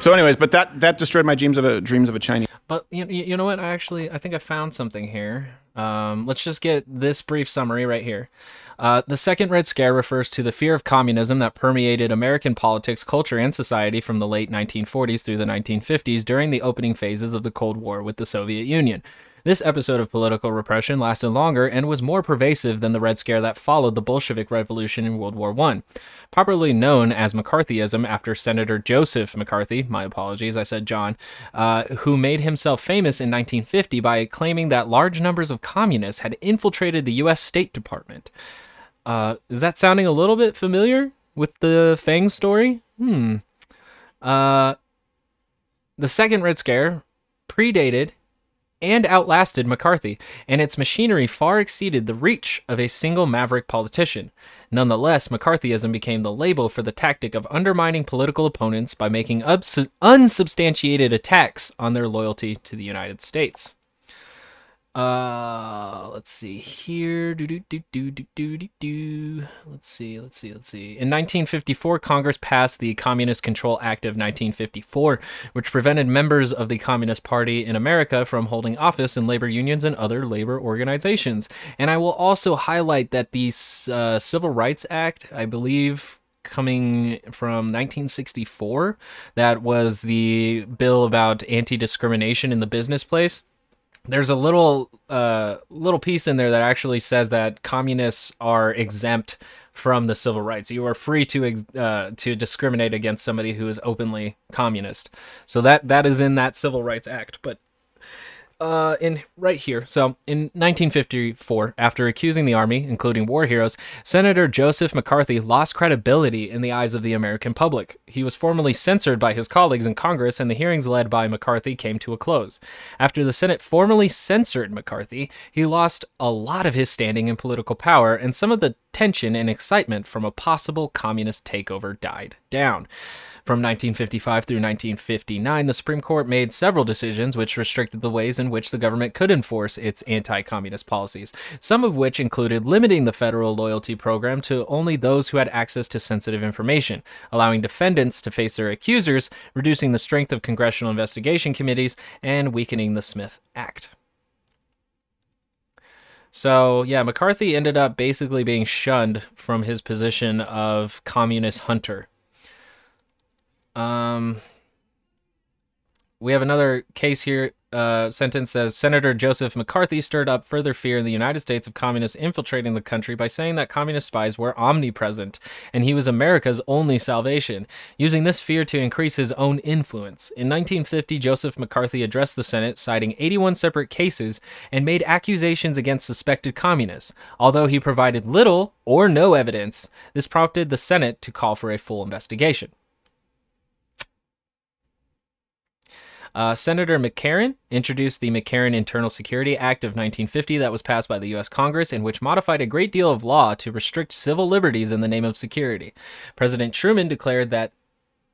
So, anyways, but that that destroyed my dreams of a dreams of a Chinese. But you, you know what? I actually I think I found something here. Um, let's just get this brief summary right here. Uh, the Second Red Scare refers to the fear of communism that permeated American politics, culture, and society from the late 1940s through the 1950s during the opening phases of the Cold War with the Soviet Union. This episode of political repression lasted longer and was more pervasive than the Red Scare that followed the Bolshevik Revolution in World War I. Properly known as McCarthyism after Senator Joseph McCarthy, my apologies, I said John, uh, who made himself famous in 1950 by claiming that large numbers of communists had infiltrated the U.S. State Department. Uh, is that sounding a little bit familiar with the Fang story? Hmm. Uh, the second Red Scare predated and outlasted McCarthy, and its machinery far exceeded the reach of a single maverick politician. Nonetheless, McCarthyism became the label for the tactic of undermining political opponents by making ubs- unsubstantiated attacks on their loyalty to the United States. Uh, let's see here. Do do do do do do do do. Let's see. Let's see. Let's see. In 1954, Congress passed the Communist Control Act of 1954, which prevented members of the Communist Party in America from holding office in labor unions and other labor organizations. And I will also highlight that the uh, Civil Rights Act, I believe, coming from 1964 that was the bill about anti-discrimination in the business place there's a little uh, little piece in there that actually says that communists are exempt from the civil rights. You are free to uh, to discriminate against somebody who is openly communist. So that that is in that Civil Rights Act. But uh, in right here. So, in 1954, after accusing the army, including war heroes, Senator Joseph McCarthy lost credibility in the eyes of the American public. He was formally censored by his colleagues in Congress, and the hearings led by McCarthy came to a close. After the Senate formally censored McCarthy, he lost a lot of his standing and political power, and some of the tension and excitement from a possible communist takeover died down. From 1955 through 1959, the Supreme Court made several decisions which restricted the ways in which the government could enforce its anti communist policies, some of which included limiting the federal loyalty program to only those who had access to sensitive information, allowing defendants to face their accusers, reducing the strength of congressional investigation committees, and weakening the Smith Act. So, yeah, McCarthy ended up basically being shunned from his position of communist hunter. Um, we have another case here uh, sentence says Senator Joseph McCarthy stirred up further fear in the United States of communists infiltrating the country by saying that communist spies were omnipresent and he was America's only salvation, using this fear to increase his own influence. In 1950, Joseph McCarthy addressed the Senate, citing 81 separate cases and made accusations against suspected communists. Although he provided little or no evidence, this prompted the Senate to call for a full investigation. Uh, Senator McCarran introduced the McCarran Internal Security Act of 1950 that was passed by the U.S. Congress and which modified a great deal of law to restrict civil liberties in the name of security. President Truman declared that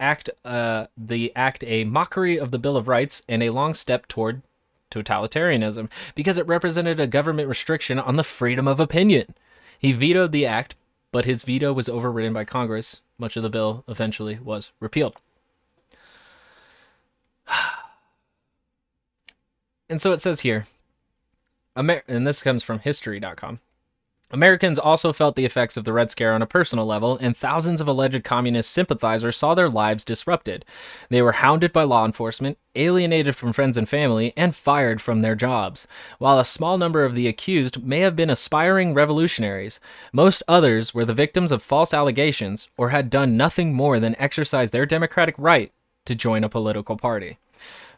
act uh, the act a mockery of the Bill of Rights and a long step toward totalitarianism because it represented a government restriction on the freedom of opinion. He vetoed the act, but his veto was overridden by Congress. Much of the bill eventually was repealed. [SIGHS] [SIGHS] And so it says here, Amer- and this comes from history.com. Americans also felt the effects of the Red Scare on a personal level, and thousands of alleged communist sympathizers saw their lives disrupted. They were hounded by law enforcement, alienated from friends and family, and fired from their jobs. While a small number of the accused may have been aspiring revolutionaries, most others were the victims of false allegations or had done nothing more than exercise their democratic right to join a political party.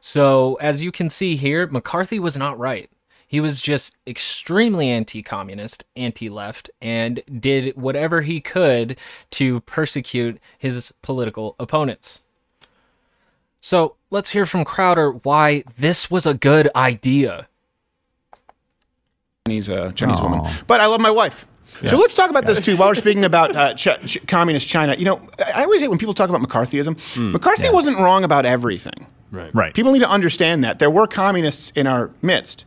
So, as you can see here, McCarthy was not right. He was just extremely anti communist, anti left, and did whatever he could to persecute his political opponents. So, let's hear from Crowder why this was a good idea. Chinese, uh, Chinese woman. But I love my wife. So let's talk about this too. While we're speaking about uh, ch- ch- communist China, you know, I I always hate when people talk about McCarthyism. McCarthy wasn't wrong about everything. Right. Right. People need to understand that there were communists in our midst,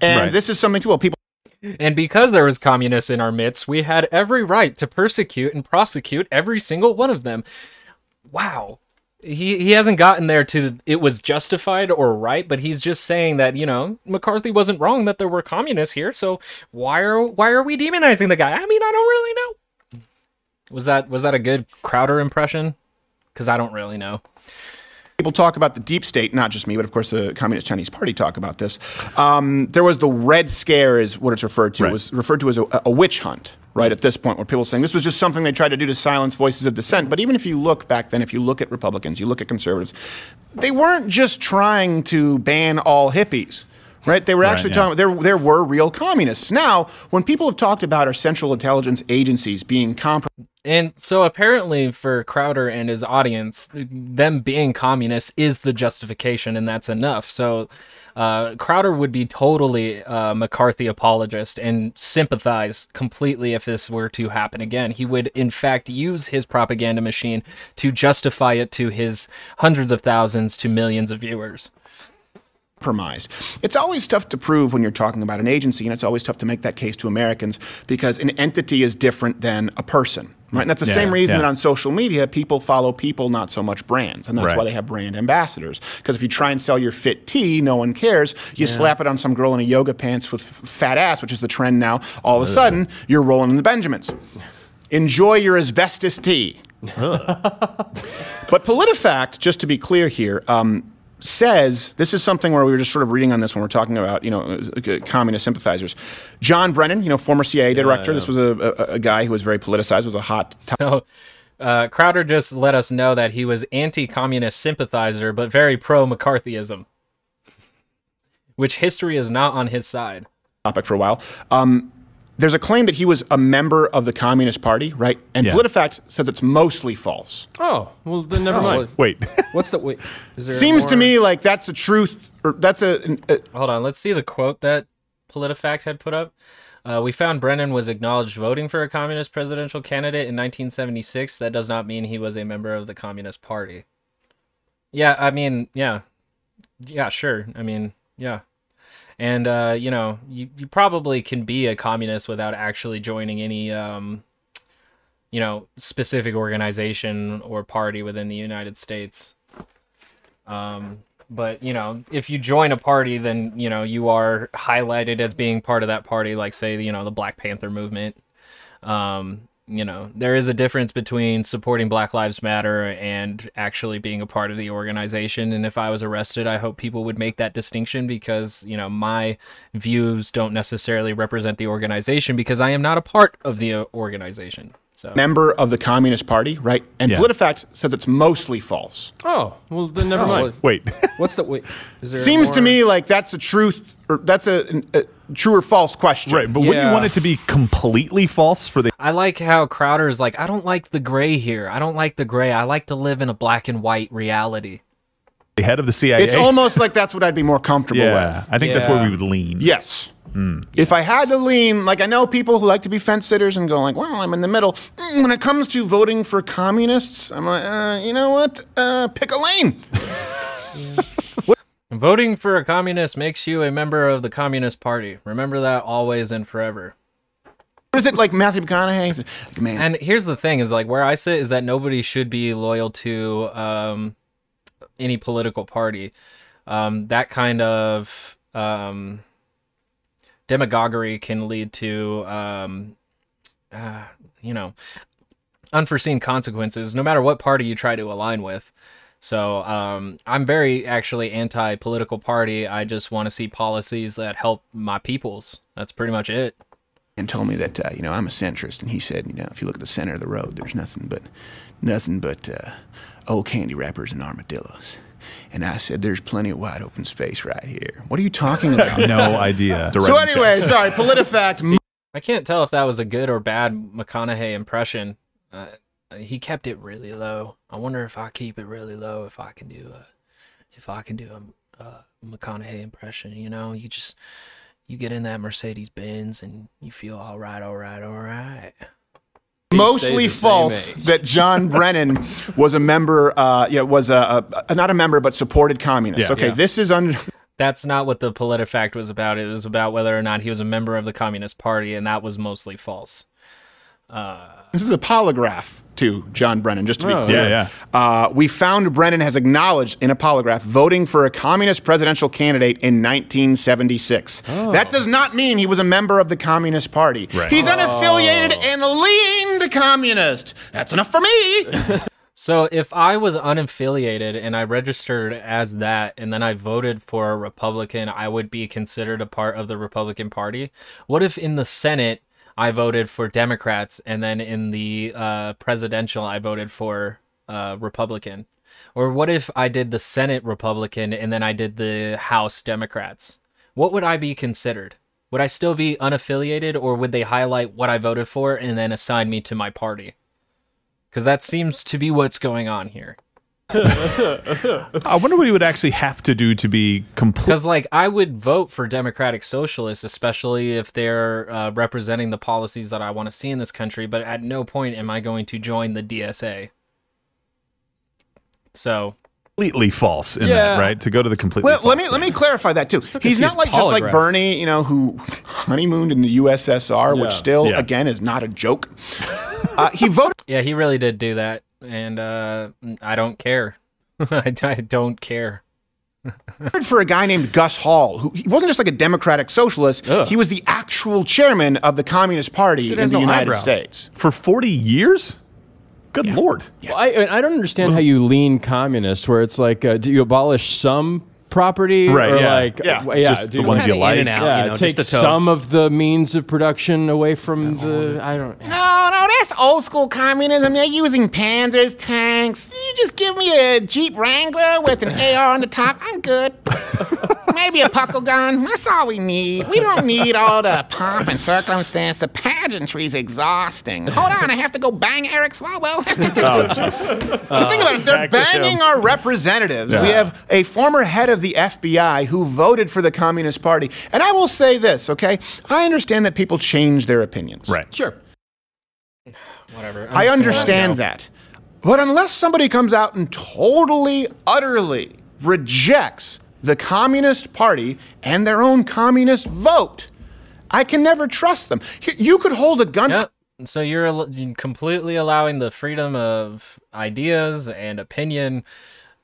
and Right. this is something too. Well, people And because there was communists in our midst, we had every right to persecute and prosecute every single one of them. Wow. He he hasn't gotten there to it was justified or right, but he's just saying that, you know, McCarthy wasn't wrong that there were communists here, so why are why are we demonizing the guy? I mean, I don't really know. Was that was that a good Crowder impression? Cuz I don't really know. People talk about the deep state, not just me, but of course the Communist Chinese Party talk about this. Um, there was the Red Scare, is what it's referred to. Right. It was referred to as a, a witch hunt, right? At this point, where people are saying this was just something they tried to do to silence voices of dissent. But even if you look back then, if you look at Republicans, you look at conservatives, they weren't just trying to ban all hippies. Right, they were actually yeah. talking. There, there were real communists. Now, when people have talked about our central intelligence agencies being compromised. And so apparently for Crowder and his audience, them being communists is the justification and that's enough. So uh, Crowder would be totally McCarthy apologist and sympathize completely if this were to happen again. He would in fact use his propaganda machine to justify it to his hundreds of thousands to millions of viewers. Compromise. It's always tough to prove when you're talking about an agency, and it's always tough to make that case to Americans because an entity is different than a person. Right? And that's the Yeah, same reason yeah. that on social media, people follow people, not so much brands. And that's Right. why they have brand ambassadors. Because if you try and sell your fit tea, no one cares. You slap it on some girl in a yoga pants with f- fat ass, which is the trend now. All of a sudden, you're rolling in the Benjamins. Enjoy your asbestos tea. [LAUGHS] But PolitiFact, just to be clear here, um, says this is something where we were just sort of reading on this when we're talking about you know communist sympathizers. John Brennan, you know former CIA director. This was a, a, a guy who was very politicized. Was a hot topic. So uh, Crowder just let us know that he was anti-communist sympathizer, but very pro-McCarthyism, which history is not on his side. topic for a while. Um, there's a claim that he was a member of the Communist Party, right? And Yeah. PolitiFact says it's mostly false. Oh, well, then never mind. Wait. [LAUGHS] What's the wait? Is there Seems to me like that's the truth, or that's a, a Hold on, let's see the quote that PolitiFact had put up. Uh, we found Brennan was acknowledged voting for a communist presidential candidate in 1976. That does not mean he was a member of the Communist Party. Yeah, I mean, yeah, yeah, sure. I mean, yeah, and uh, you know, you, you probably can be a communist without actually joining any, um, you know, specific organization or party within the United States. Um, but you know, if you join a party, then you know you are highlighted as being part of that party. Like say, you know, the Black Panther movement. Um, you know, there is a difference between supporting Black Lives Matter and actually being a part of the organization. And if I was arrested, I hope people would make that distinction because, you know, my views don't necessarily represent the organization because I am not a part of the uh, organization. So, Member of the Communist Party, right? And Yeah. PolitiFact says it's mostly false. Oh, well then never oh, mind. Wait, [LAUGHS] What's the wait? Is there Seems to me like that's a truth, or that's a, a true or false question. right, but wouldn't you want it to be completely false for the I like how Crowder is like, I don't like the gray here. I don't like the gray. I like to live in a black and white reality. The head of the CIA? It's almost like that's what I'd be more comfortable yeah, with. I think that's where we would lean. Yes. If I had to lean, like I know people who like to be fence sitters and go like, well, I'm in the middle. Mm, When it comes to voting for communists, I'm like, uh, you know what? Uh, pick a lane. [LAUGHS] [LAUGHS] Voting for a communist makes you a member of the Communist Party. Remember that always and forever. What is it like Matthew McConaughey? Like, Man, And here's the thing: is like where I sit is that nobody should be loyal to um, any political party. Um, that kind of um, demagoguery can lead to, um, uh, you know, unforeseen consequences. No matter what party you try to align with. So um, I'm very actually anti-political party. I just want to see policies that help my peoples. That's pretty much it. and told me that uh, you know I'm a centrist, and he said, you know, if you look at the center of the road, there's nothing but nothing but uh, old candy wrappers and armadillos. And I said, there's plenty of wide open space right here. What are you talking about? [LAUGHS] No idea. [LAUGHS] so anyway, sorry, PolitiFact. [LAUGHS] I can't tell if that was a good or bad McConaughey impression. Uh, he kept it really low. I wonder if I keep it really low, if I can do a, if I can do a, a McConaughey impression. You know, you just you get in that Mercedes Benz and you feel all right, all right, all right. Mostly stays the same false that John [LAUGHS] Brennan was a member, uh, yeah, was a, a not a member, but supported communists. Yeah. okay, Yeah. this is under. That's not what the PolitiFact was about. It was about whether or not he was a member of the Communist Party, and that was mostly false. This is a polygraph to John Brennan, just to be Oh, clear. yeah, Uh, we found Brennan has acknowledged in a polygraph voting for a communist presidential candidate in 1976. That does not mean he was a member of the Communist Party. Right. He's unaffiliated and leaned communist. That's enough for me. [LAUGHS] So if I was unaffiliated and I registered as that and then I voted for a Republican, I would be considered a part of the Republican Party. What if in the Senate I voted for Democrats and then in the uh, presidential I voted for uh, Republican? Or what if I did the Senate Republican and then I did the House Democrats? What would I be considered? Would I still be unaffiliated or would they highlight what I voted for and then assign me to my party? Because that seems to be what's going on here. I wonder what he would actually have to do to be complete. Because, like, I would vote for Democratic Socialists, especially if they're uh, representing the policies that I want to see in this country, but at no point am I going to join the DSA. So, completely false in Yeah. that, right? To go to the completely Well, let me let me clarify that too. He's not like just like. Bernie, you know, who honeymooned in the USSR, which still Yeah. again is not a joke. Uh, he voted [LAUGHS] yeah, he really did do that. And uh, I don't care. [LAUGHS] I, I don't care. for a guy named Gus Hall, who he wasn't just like a democratic socialist. He was the actual chairman of the Communist Party in the no United eyebrows. States. for 40 years? Good lord. Well, I I don't understand how you lean communist, where it's like, uh, do you abolish some property, Right, Or yeah. like, Yeah. uh, yeah, Just do the ones you Kinda like. in and out, Yeah, you know, take just some of the means of production away from the. I don't. No, no, that's old school communism. They're using panzers, tanks. You just give me a Jeep Wrangler with an AR on the top. I'm good. [LAUGHS] Maybe a puckle gun. That's all we need. We don't need all the pomp and circumstance. The pageantry's exhausting. Hold on, I have to go bang Eric Swalwell. Oh, [LAUGHS] jeez. So think about it. They're back to him. banging our representatives. We have a former head of the FBI who voted for the Communist Party. And I will say this, okay? I understand that people change their opinions. Right. Sure. Whatever. I'm I understand let it go. that. But unless somebody comes out and totally, utterly rejects the Communist Party and their own communist vote, I can never trust them. You could hold a gun. Yep. So you're completely allowing the freedom of ideas and opinion.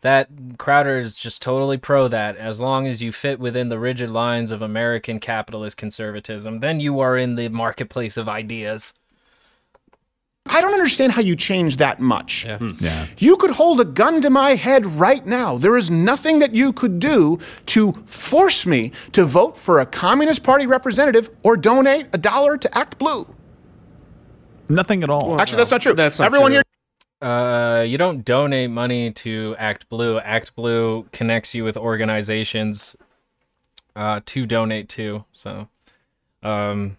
That Crowder is just totally pro that. As long as you fit within the rigid lines of American capitalist conservatism, then you are in the marketplace of ideas. I don't understand how you change that much. Yeah. Hmm. Hmm. yeah. You could hold a gun to my head right now. There is nothing that you could do to force me to vote for a Communist Party representative or donate a dollar to Act Blue. Nothing at all. Actually, that's not true. That's not Everyone true. here Uh, you don't donate money to Act Blue. Act Blue connects you with organizations uh, to donate to. So, um,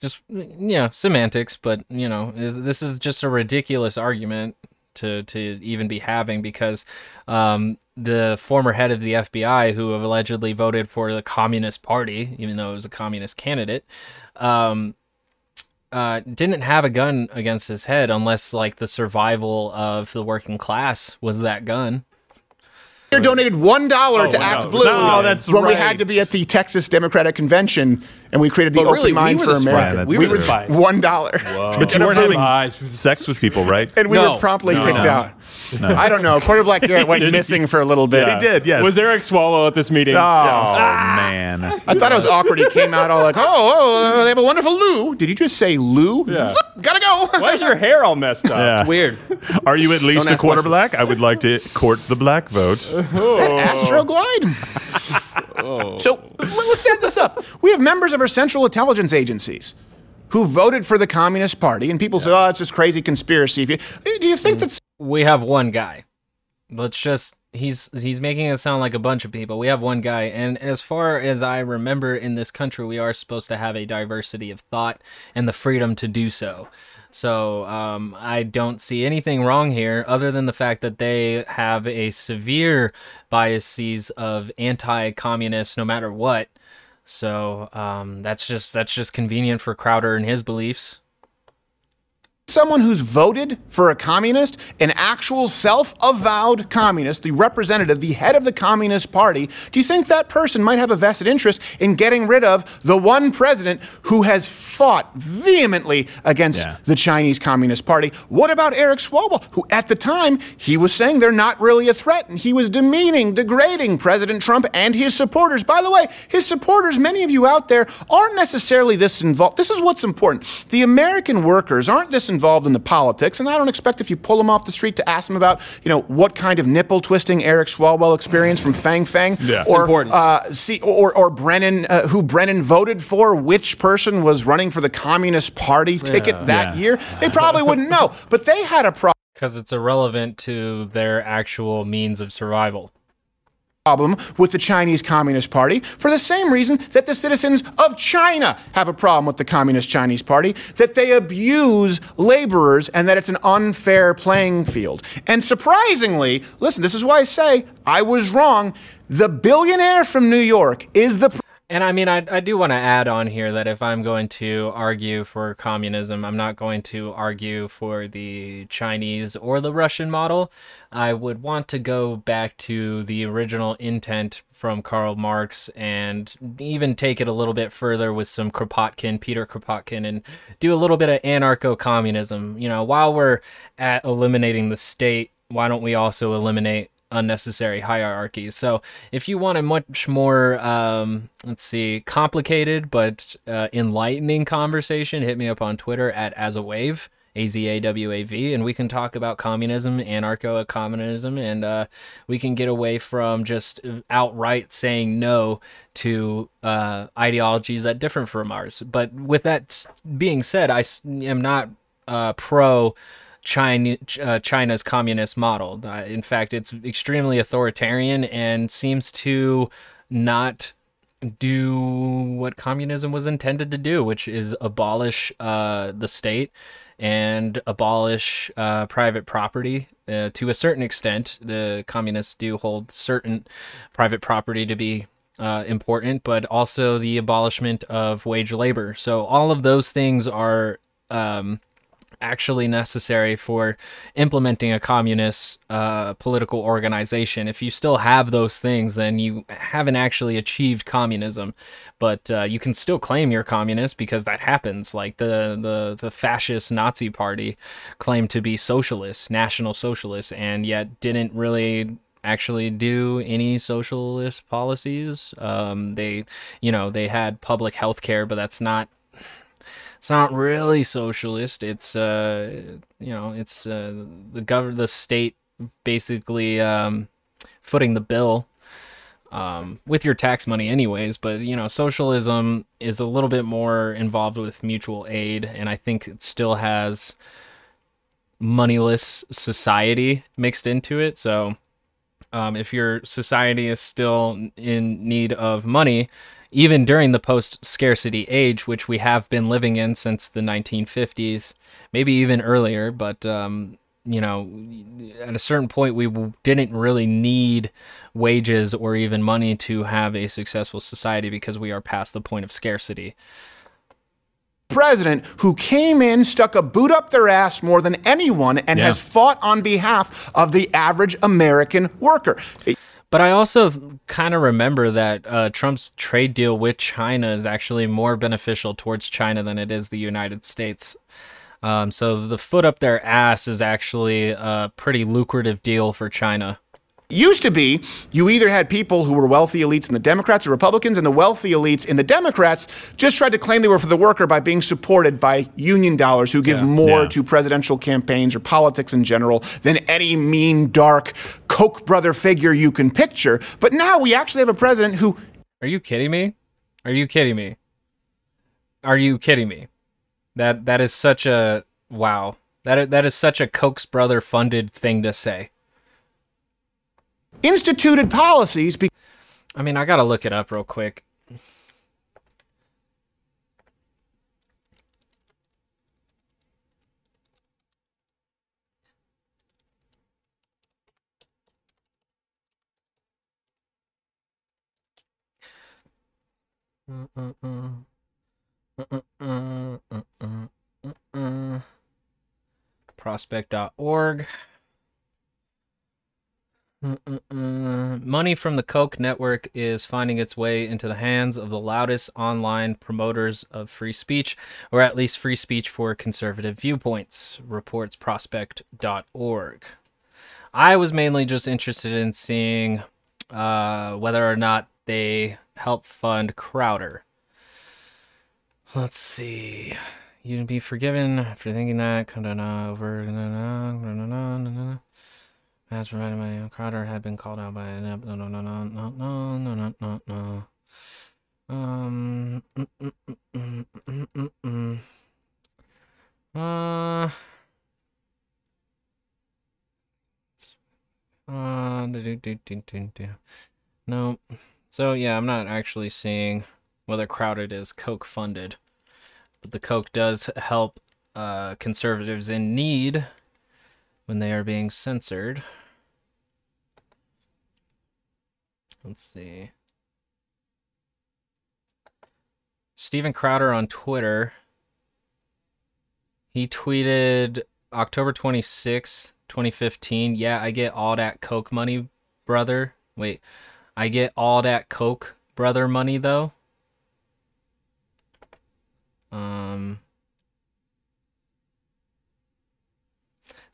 just yeah, semantics. But you know, this is just a ridiculous argument to to even be having because um, the former head of the FBI, who have allegedly voted for the Communist Party, even though it was a communist candidate, um, uh, didn't have a gun against his head unless like the survival of the working class was that gun. here donated one dollar to wow. Act Blue. No, that's when we had to be at the Texas Democratic Convention and we created the But Open really, we Minds were for the America. spies. We We were the were- spies. One dollar. [LAUGHS] But you weren't having sex with people, right? [LAUGHS] And we No. were promptly No. kicked No. I don't know. Quarter Black Garrett went [LAUGHS] missing for a little bit. He did, yes. Was Eric Swallow at this meeting? Oh, [LAUGHS] man. I thought it was awkward. He came out all like, "Oh, oh, uh, they have a wonderful Lou." Did you just say Lou? Yeah. Zip, gotta go. Why is your hair all messed up? Yeah. Weird. Are you at least Don't a ask quarter questions. black? I would like to court the black vote. [LAUGHS] Astroglide. Oh. So let- let's set this up. We have members of our central intelligence agencies who voted for the Communist Party, and people say, "Oh, it's just crazy conspiracy." If you, do you think mm. that We have one guy. Let's just he's he's making it sound like a bunch of people. We have one guy, and as far as I remember, in this country, we are supposed to have a diversity of thought and the freedom to do so. So um, I don't see anything wrong here, other than the fact that they have a severe biases of anti-communist, no matter what. So um, that's just that's just convenient for Crowder and his beliefs. Someone who's voted for a communist, an actual self-avowed communist, the representative, the head of the Communist Party, do you think that person might have a vested interest in getting rid of the one president who has fought vehemently against Yeah. the Chinese Communist Party? What about Eric Swalwell, who at the time he was saying they're not really a threat, and he was demeaning, degrading President Trump and his supporters. By the way, his supporters, many of you out there, aren't necessarily this involved. This is what's important. The American workers aren't this involved in the politics, and I don't expect if you pull them off the street to ask them about, you know, what kind of nipple twisting Eric Swalwell experienced from Fang Fang, Yeah. Or important. uh, see, or or Brennan, uh, who Brennan voted for, which person was running for the Communist Party ticket that Yeah. year. They probably wouldn't know, [LAUGHS] but they had a problem. Because it's irrelevant to their actual means of survival. Problem with the Chinese Communist Party for the same reason that the citizens of China have a problem with the Communist Chinese Party, that they abuse laborers and that it's an unfair playing field. And surprisingly, listen, this is why I say I was wrong. The billionaire from New York is the And I mean, I, I do want to add on here that if I'm going to argue for communism, I'm not going to argue for the Chinese or the Russian model. I would want to go back to the original intent from Karl Marx and even take it a little bit further with some Kropotkin, Peter Kropotkin, and do a little bit of anarcho communism. You know, while we're at eliminating the state, why don't we also eliminate unnecessary hierarchies. So if you want a much more, um, let's see, complicated but uh, enlightening conversation, hit me up on Twitter at as a wave. A-Z-A-W-A-V, and we can talk about communism, anarcho-communism, and uh, we can get away from just outright saying no to uh, ideologies that differ from ours. But with that being said, I am not uh, pro China, uh, China's communist model. Uh, in fact, it's extremely authoritarian and seems to not do what communism was intended to do, which is abolish uh, the state and abolish uh, private property uh, to a certain extent. The communists do hold certain private property to be uh, important, but also the abolishment of wage labor. So all of those things are. Um, actually necessary for implementing a communist uh, political organization. If you still have those things, then you haven't actually achieved communism. But uh, you can still claim you're communist because that happens. Like the, the, the fascist Nazi party claimed to be socialist, national socialist, and yet didn't really actually do any socialist policies. Um, they, you know, they had public health care, but that's not it's not really socialist. It's uh, you know, it's uh, the gov the state basically um, footing the bill um, with your tax money, anyways. But you know, socialism is a little bit more involved with mutual aid, and I think it still has moneyless society mixed into it. So, um, if your society is still in need of money, even during the post scarcity age, which we have been living in since the 1950s, maybe even earlier, but um, you know, at a certain point, we didn't really need wages or even money to have a successful society because we are past the point of scarcity president who came in, stuck a boot up their ass more than anyone, and Yeah. has fought on behalf of the average American worker. But I also kind of remember that uh, Trump's trade deal with China is actually more beneficial towards China than it is the United States. Um, so the foot up their ass is actually a pretty lucrative deal for China. Used to be you either had people who were wealthy elites in the Democrats or Republicans, and the wealthy elites in the Democrats just tried to claim they were for the worker by being supported by union dollars who give more Yeah. to presidential campaigns or politics in general than any mean, dark Koch brother figure you can picture. But now we actually have a president who Are you kidding me? Are you kidding me? Are you kidding me? That that is such a wow. That that is such a Koch's brother funded thing to say. Instituted policies be- I mean, I gotta look it up real quick. Prospect.org. Mm-mm-mm. Money from the Koch network is finding its way into the hands of the loudest online promoters of free speech, or at least free speech for conservative viewpoints, reports prospect.org. I was mainly just interested in seeing uh, whether or not they help fund Crowder. Let's see. You'd be forgiven for thinking that. Over. As provided by Crowder had been called out by no no no no no no no no no no. Um. mm, mm, mm, mm, mm, mm, mm. Uh. Uh. No. So yeah, I'm not actually seeing whether Crowder is Koch funded, but the Koch does help uh, conservatives in need when they are being censored. Let's see. Steven Crowder on Twitter. He tweeted October 26th, 2015. Yeah, I get all that Koch money, brother. Wait, I get all that Koch brother money though. Um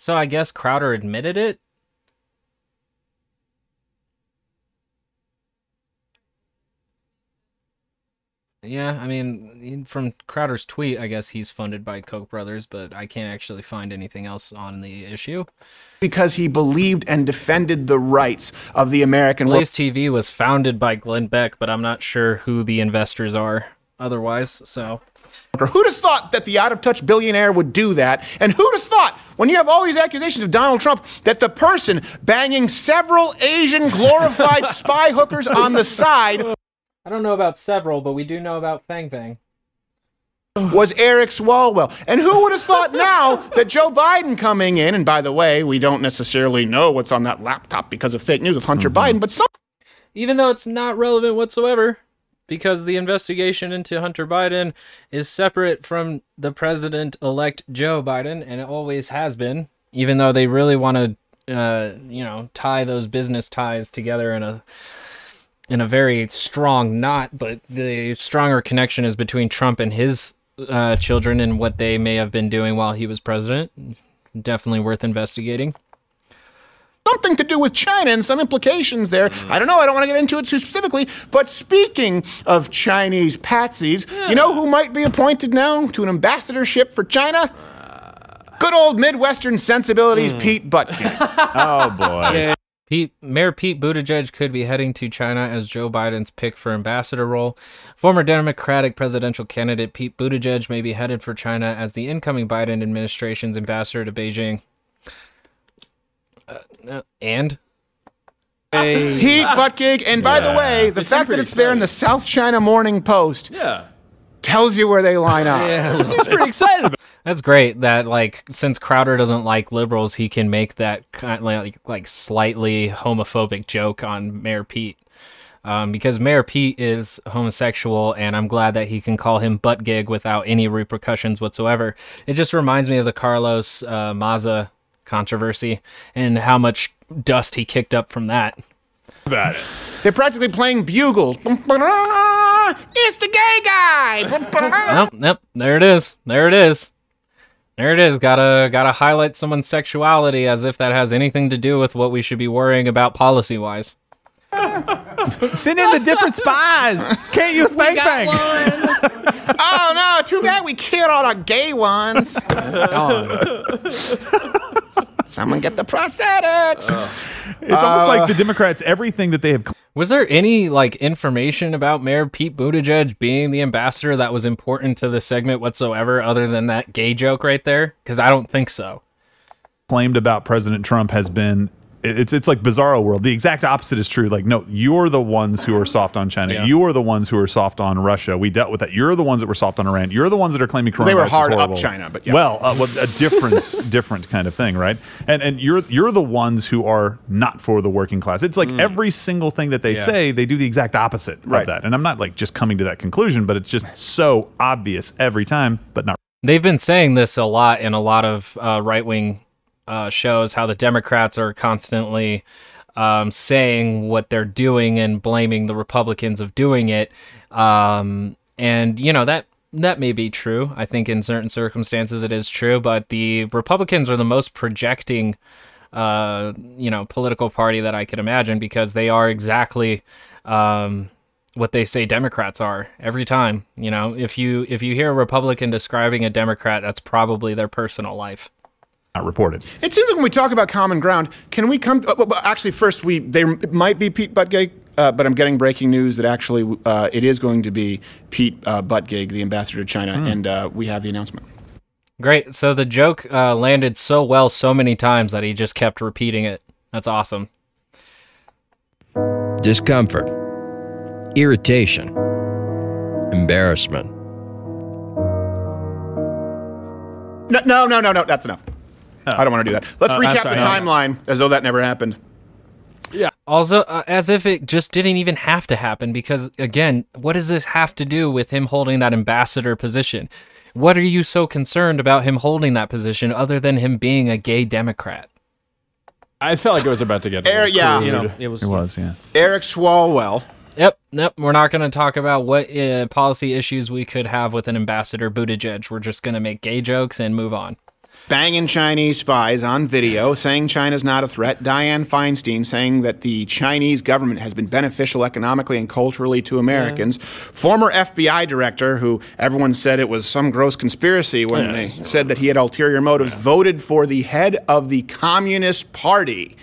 So I guess Crowder admitted it. Yeah, I mean, from Crowder's tweet, I guess he's funded by Koch brothers, but I can't actually find anything else on the issue. because he believed and defended the rights of the American. Blaze TV was founded by Glenn Beck, but I'm not sure who the investors are otherwise. So Who'd have thought that the out of touch billionaire would do that? And who'd have thought, when you have all these accusations of Donald Trump, that the person banging several Asian glorified [LAUGHS] spy hookers on the side I don't know about several, but we do know about Fang Fang. was Eric Swalwell? And who would have thought now that Joe Biden coming in, and by the way, we don't necessarily know what's on that laptop because of fake news with Hunter mm-hmm. Biden, but some even though it's not relevant whatsoever because the investigation into Hunter Biden is separate from the president elect Joe Biden and it always has been even though they really want to uh, you know tie those business ties together in a in a very strong knot but the stronger connection is between Trump and his uh, children and what they may have been doing while he was president. Definitely worth investigating something to do with China and some implications there. Mm. I don't know. I don't want to get into it too specifically. But speaking of Chinese patsies, you know who might be appointed now to an ambassadorship for China? Uh, Good old Midwestern sensibilities, hmm. Pete Buttigieg. [LAUGHS] Oh boy. Pete, Mayor Pete Buttigieg could be heading to China as Joe Biden's pick for ambassador role. Former Democratic presidential candidate Pete Buttigieg may be headed for China as the incoming Biden administration's ambassador to Beijing. Uh, uh, and Pete Buttigieg. And by the way, the They seem fact that pretty it's there in the South China Morning Post Yeah. tells you where they line up. [LAUGHS] Yeah. Seems pretty excited about that's great that like since Crowder doesn't like liberals, he can make that kind of like like slightly homophobic joke on Mayor Pete. Um, because Mayor Pete is homosexual, and I'm glad that he can call him butt gig without any repercussions whatsoever. It just reminds me of the Carlos uh, Maza controversy and how much dust he kicked up from that. about it. They're practically playing bugles. It's the gay guy. [LAUGHS] Yep, yep, there it is. There it is. There it is. Gotta gotta highlight someone's sexuality as if that has anything to do with what we should be worrying about policy wise. [LAUGHS] Send in the different spies. Can't use bang [LAUGHS] bang. oh no! Too bad we killed all the gay ones. Someone get the prosthetics. It's almost like uh, the Democrats. Everything that they have Was there any like information about Mayor Pete Buttigieg being the ambassador that was important to the segment whatsoever, other than that gay joke right there? Because I don't think so. claimed about President Trump has been it's it's like bizarro world. The exact opposite is true. Like, no, you're the ones who are soft on China. You are the ones who are soft on Russia. We dealt with that. You're the ones that were soft on Iran. You're the ones that are claiming coronavirus. They were hard up. China, but yeah. well, uh, well, a different [LAUGHS] different kind of thing, right? And and you're you're the ones who are not for the working class. It's like every single thing that they say, they do the exact opposite Right. of that. And I'm not like just coming to that conclusion, but it's just so obvious every time, but not They've been saying this a lot in a lot of uh, right wing uh, shows how the Democrats are constantly um, saying what they're doing and blaming the Republicans of doing it. Um, and, you know, that. That may be true. I think in certain circumstances it is true, but the Republicans are the most projecting, uh, you know, political party that I could imagine because they are exactly um, what they say Democrats are every time. You know, if you if you hear a Republican describing a Democrat, that's probably their personal life. Not reported. It seems like when we talk about common ground, can we come? Uh, well, actually, first we there might be Pete Buttigieg, uh, but I'm getting breaking news that actually uh, it is going to be Pete uh, Buttigieg, the ambassador to China, and uh, we have the announcement. Great. So the joke uh, landed so well so many times that he just kept repeating it. That's awesome. discomfort, irritation, embarrassment. No, no, no, no, no. That's enough. I don't want to do that. Let's I'm recap sorry. the timeline as though that never happened. Yeah. Also, uh, as if it just didn't even have to happen, because again, what does this have to do with him holding that ambassador position? What are you so concerned about him holding that position other than him being a gay Democrat? I felt like it was about to get. a Air- little yeah. You know, it was, It was, yeah. Eric Swalwell. Yep, yep. We're not going to talk about what uh, policy issues we could have with an ambassador Buttigieg. We're just going to make gay jokes and move on. Banging Chinese spies on video, saying China's not a threat. Dianne Feinstein saying that the Chinese government has been beneficial economically and culturally to Americans. Former FBI director, who everyone said it was some gross conspiracy when they said that he had ulterior motives, voted for the head of the Communist Party.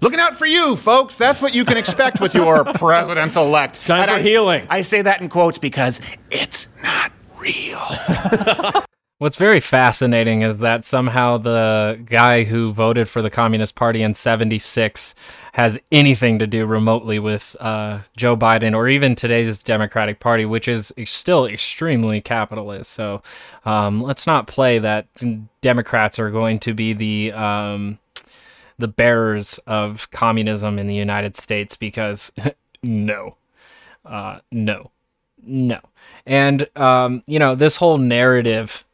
Looking out for you, folks. That's what you can expect with your [LAUGHS] president elect. time for healing. I say that in quotes because it's not real. [LAUGHS] What's very fascinating is that somehow the guy who voted for the Communist Party in 76 has anything to do remotely with uh, Joe Biden or even today's Democratic Party, which is still extremely capitalist. So um, let's not play that Democrats are going to be the. Um, the bearers of communism in the United States because [LAUGHS] no, uh, no, no. And, um, you know, this whole narrative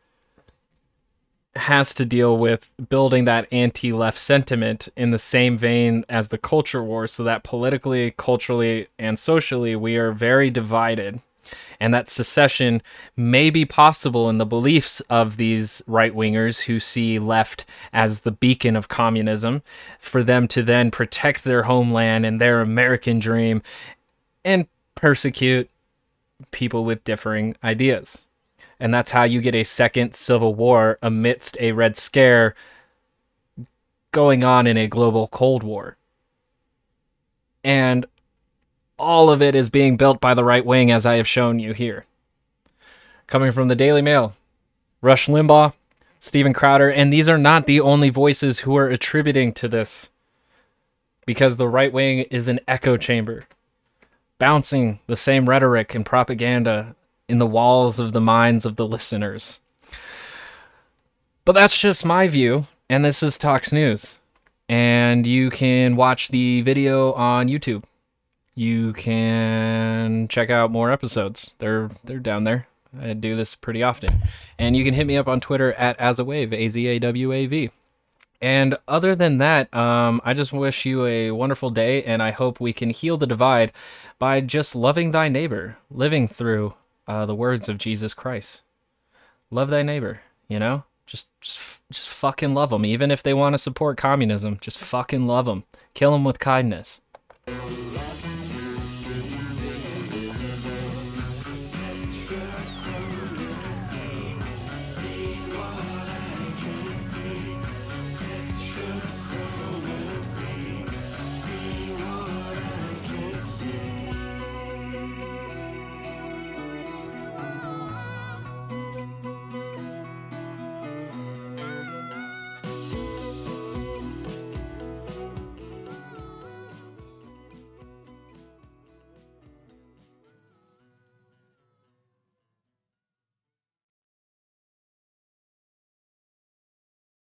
has to deal with building that anti left sentiment in the same vein as the culture war, so that politically, culturally, and socially, we are very divided. and that secession may be possible in the beliefs of these right wingers who see left as the beacon of communism, for them to then protect their homeland and their American dream and persecute people with differing ideas. And that's how you get a second civil war amidst a Red Scare going on in a global Cold War. And all of it is being built by the right wing, as I have shown you here. Coming from the Daily Mail, Rush Limbaugh, steven Crowder, and these are not the only voices who are attributing to this, because the right wing is an echo chamber, bouncing the same rhetoric and propaganda in the walls of the minds of the listeners. But that's just my view, and this is Talks News. And you can watch the video on YouTube you can check out more episodes. They're they're down there. I do this pretty often. And you can hit me up on Twitter at Azawave, A Z A W A V. And other than that, um, I just wish you a wonderful day, and I hope we can heal the divide by just loving thy neighbor, living through uh, the words of Jesus Christ. Love thy neighbor, you know? Just, just, just fucking love them. Even if they want to support communism, just fucking love them. Kill them with kindness.